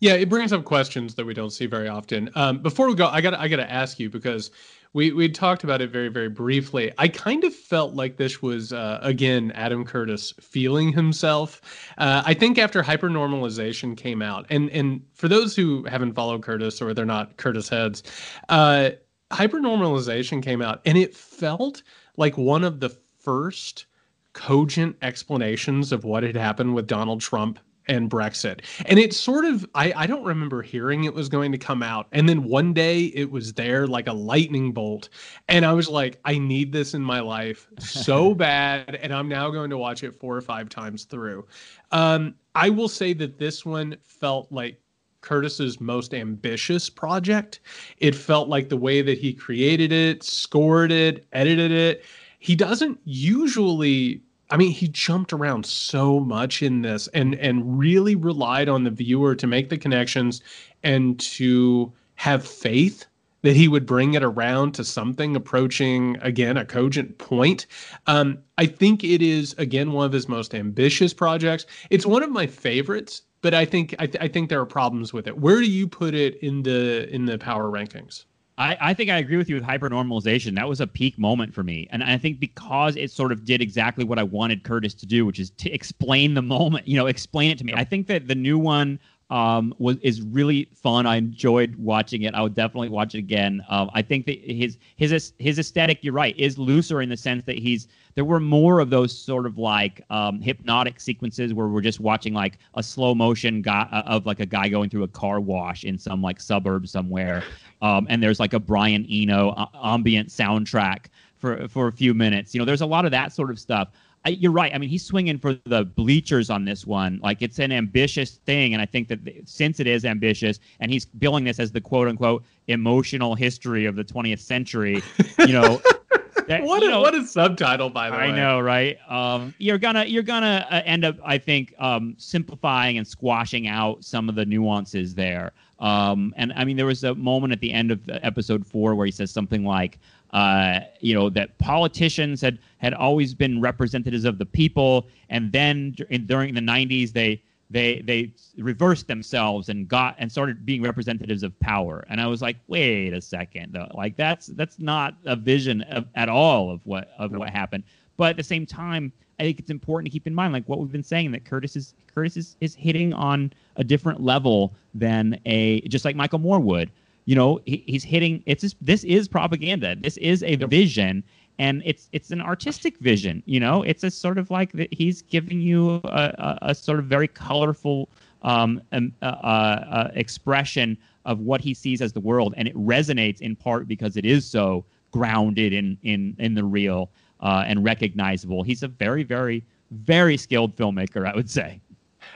Yeah, it brings up questions that we don't see very often. Um, before we go, I got I got to ask you because we we talked about it very very briefly. I kind of felt like this was uh, again Adam Curtis feeling himself. Uh, I think after HyperNormalisation came out, and and for those who haven't followed Curtis or they're not Curtis heads, uh, HyperNormalisation came out, and it felt like one of the first cogent explanations of what had happened with Donald Trump and Brexit. And it's sort of I, I don't remember hearing it was going to come out. And then one day it was there like a lightning bolt. And I was like, I need this in my life so bad. And I'm now going to watch it four or five times through. Um, I will say that this one felt like Curtis's most ambitious project. It felt like the way that he created it, scored it, edited it. He doesn't usually I mean, he jumped around so much in this and and really relied on the viewer to make the connections and to have faith that he would bring it around to something approaching again a cogent point. Um, I think it is again one of his most ambitious projects. It's one of my favorites, but I think I, th- I think there are problems with it. Where do you put it in the in the power rankings? I, I think I agree with you with HyperNormalisation. That was a peak moment for me. And I think because it sort of did exactly what I wanted Curtis to do, which is to explain the moment, you know, explain it to me. I think that the new one um, was is really fun. I enjoyed watching it. I would definitely watch it again. Um, I think that his his his aesthetic, you're right, is looser in the sense that he's there were more of those sort of like um, hypnotic sequences where we're just watching like a slow motion guy uh, of like a guy going through a car wash in some like suburb somewhere, um, and there's like a Brian Eno uh, ambient soundtrack for for a few minutes. You know, there's a lot of that sort of stuff. You're right. I mean, he's swinging for the bleachers on this one. Like it's an ambitious thing, and I think that since it is ambitious, and he's billing this as the quote unquote emotional history of the 20th century, you know. that, what a, know, what a subtitle, by the I way. I know, right? Um, you're gonna you're gonna uh, end up, I think, um, simplifying and squashing out some of the nuances there. Um, and I mean, there was a moment at the end of episode four where he says something like, uh, you know, that politicians had had always been representatives of the people, and then during the '90s they they they reversed themselves and got and started being representatives of power. And I was like, wait a second, though, like that's that's not a vision of, at all of what of what happened. But at the same time, I think it's important to keep in mind, like what we've been saying, that Curtis is Curtis is, is hitting on a different level than a just like Michael Moore would you know, he, he's hitting. It's just, this is propaganda. This is a vision, and it's it's an artistic vision. You know, it's a sort of like that. He's giving you a, a, a sort of very colorful um, um uh, uh, expression of what he sees as the world, and it resonates in part because it is so grounded in in in the real uh, and recognizable. He's a very very very skilled filmmaker, I would say.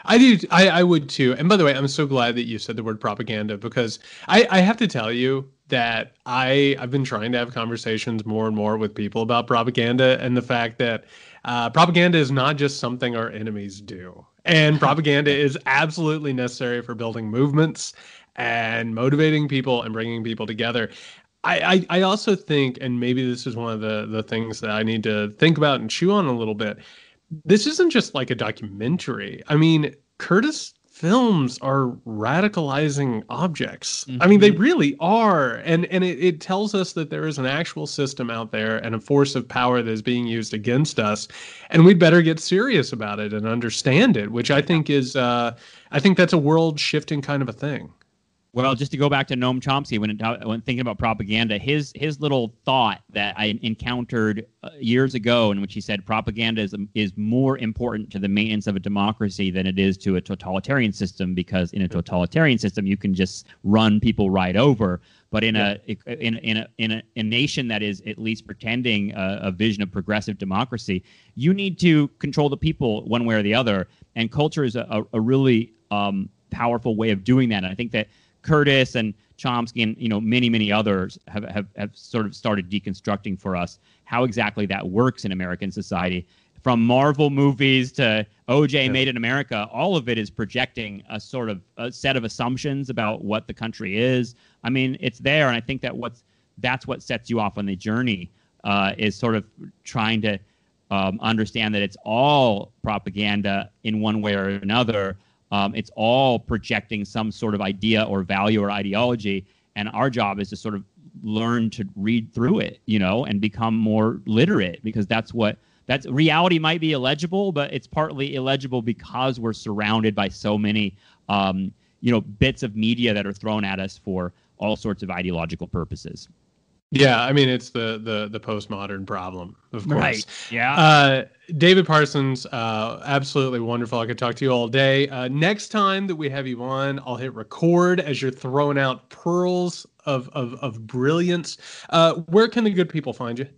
I do. I, I would too. And by the way, I'm so glad that you said the word propaganda because I, I have to tell you that I I've been trying to have conversations more and more with people about propaganda and the fact that uh, propaganda is not just something our enemies do, and propaganda is absolutely necessary for building movements and motivating people and bringing people together. I, I, I also think, and maybe this is one of the the things that I need to think about and chew on a little bit this isn't just like a documentary. I mean, Curtis films are radicalizing objects. Mm-hmm. I mean, they mm-hmm. really are. And and it, it tells us that there is an actual system out there and a force of power that is being used against us. And we'd better get serious about it and understand it, which I think is uh I think that's a world shifting kind of a thing. Well, just to go back to Noam Chomsky, when, it, when thinking about propaganda, his his little thought that I encountered uh, years ago, in which he said propaganda is is more important to the maintenance of a democracy than it is to a totalitarian system, because in a totalitarian system you can just run people right over, but in yeah. a in in a in a, a, nation that is at least pretending a, a vision of progressive democracy, you need to control the people one way or the other, and culture is a, a really um, powerful way of doing that. And I think that Curtis and Chomsky and you know many many others have, have, have sort of started deconstructing for us how exactly that works in American society. From Marvel movies to OJ yeah. Made in America, all of it is projecting a sort of a set of assumptions about what the country is. I mean, it's there, and I think that what's that's what sets you off on the journey uh, is sort of trying to um, understand that it's all propaganda in one way or another um, it's all projecting some sort of idea or value or ideology, and our job is to sort of learn to read through it, you know, and become more literate because that's what that's reality might be illegible, but it's partly illegible because we're surrounded by so many, um, you know, bits of media that are thrown at us for all sorts of ideological purposes. Yeah, I mean it's the the the postmodern problem, of course. Right. Yeah. Uh, Davis Parsons, uh, absolutely wonderful. I could talk to you all day. Uh, next time that we have you on, I'll hit record as you're throwing out pearls of of, of brilliance. Uh, where can the good people find you?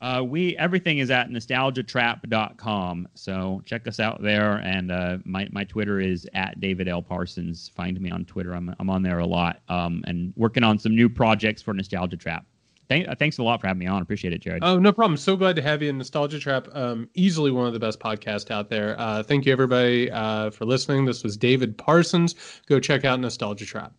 Uh, we everything is at nostalgiatrap.com. So check us out there. And uh, my my Twitter is at David L Parsons. Find me on Twitter. I'm I'm on there a lot. Um, and working on some new projects for Nostalgia Trap. Thank, uh, thanks a lot for having me on. Appreciate it, Jared. Oh, no problem. So glad to have you in Nostalgia Trap. Um, easily one of the best podcasts out there. Uh, thank you, everybody, uh, for listening. This was Davis Parsons. Go check out Nostalgia Trap.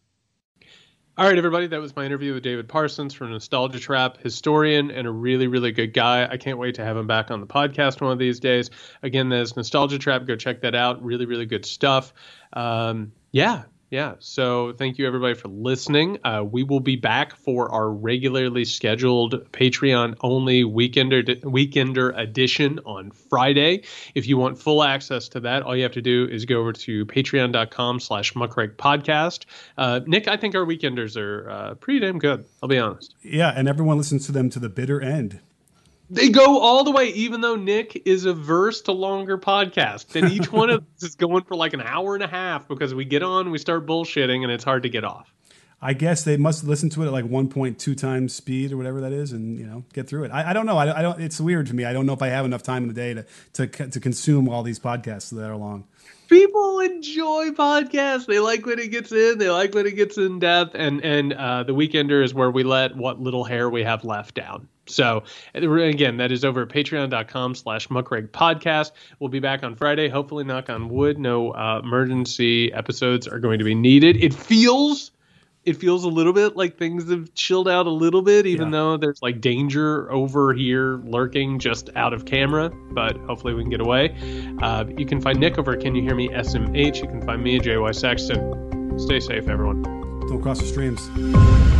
All right, everybody, that was my interview with Davis Parsons from Nostalgia Trap, historian and a really, really good guy. I can't wait to have him back on the podcast one of these days. Again, there's Nostalgia Trap. Go check that out. Really, really good stuff. Um, yeah, yeah. So thank you everybody for listening. Uh, we will be back for our regularly scheduled Patreon only weekender weekender edition on Friday. If you want full access to that, all you have to do is go over to patreon.com slash muckrake podcast. Uh, Nick, I think our weekenders are uh, pretty damn good. I'll be honest. Yeah. And everyone listens to them to the bitter end. They go all the way, even though Nick is averse to longer podcasts. And each one of us is going for like an hour and a half because we get on, we start bullshitting, and it's hard to get off. I guess they must listen to it at like 1.2 times speed or whatever that is, and you know, get through it. I, I don't know. I, I, don't. It's weird to me. I don't know if I have enough time in the day to to to consume all these podcasts that are long. People enjoy podcasts. They like when it gets in. They like when it gets in depth. And and uh, the Weekender is where we let what little hair we have left down. So again, that is over at patreon.com slash muckrake podcast. We'll be back on Friday. Hopefully, knock on wood, no uh, emergency episodes are going to be needed. It feels it feels a little bit like things have chilled out a little bit, even yeah. though there's like danger over here lurking just out of camera. But hopefully we can get away. Uh, you can find Nick over Can You Hear Me SMH. You can find me, JY Sexton. Stay safe, everyone. Don't cross the streams.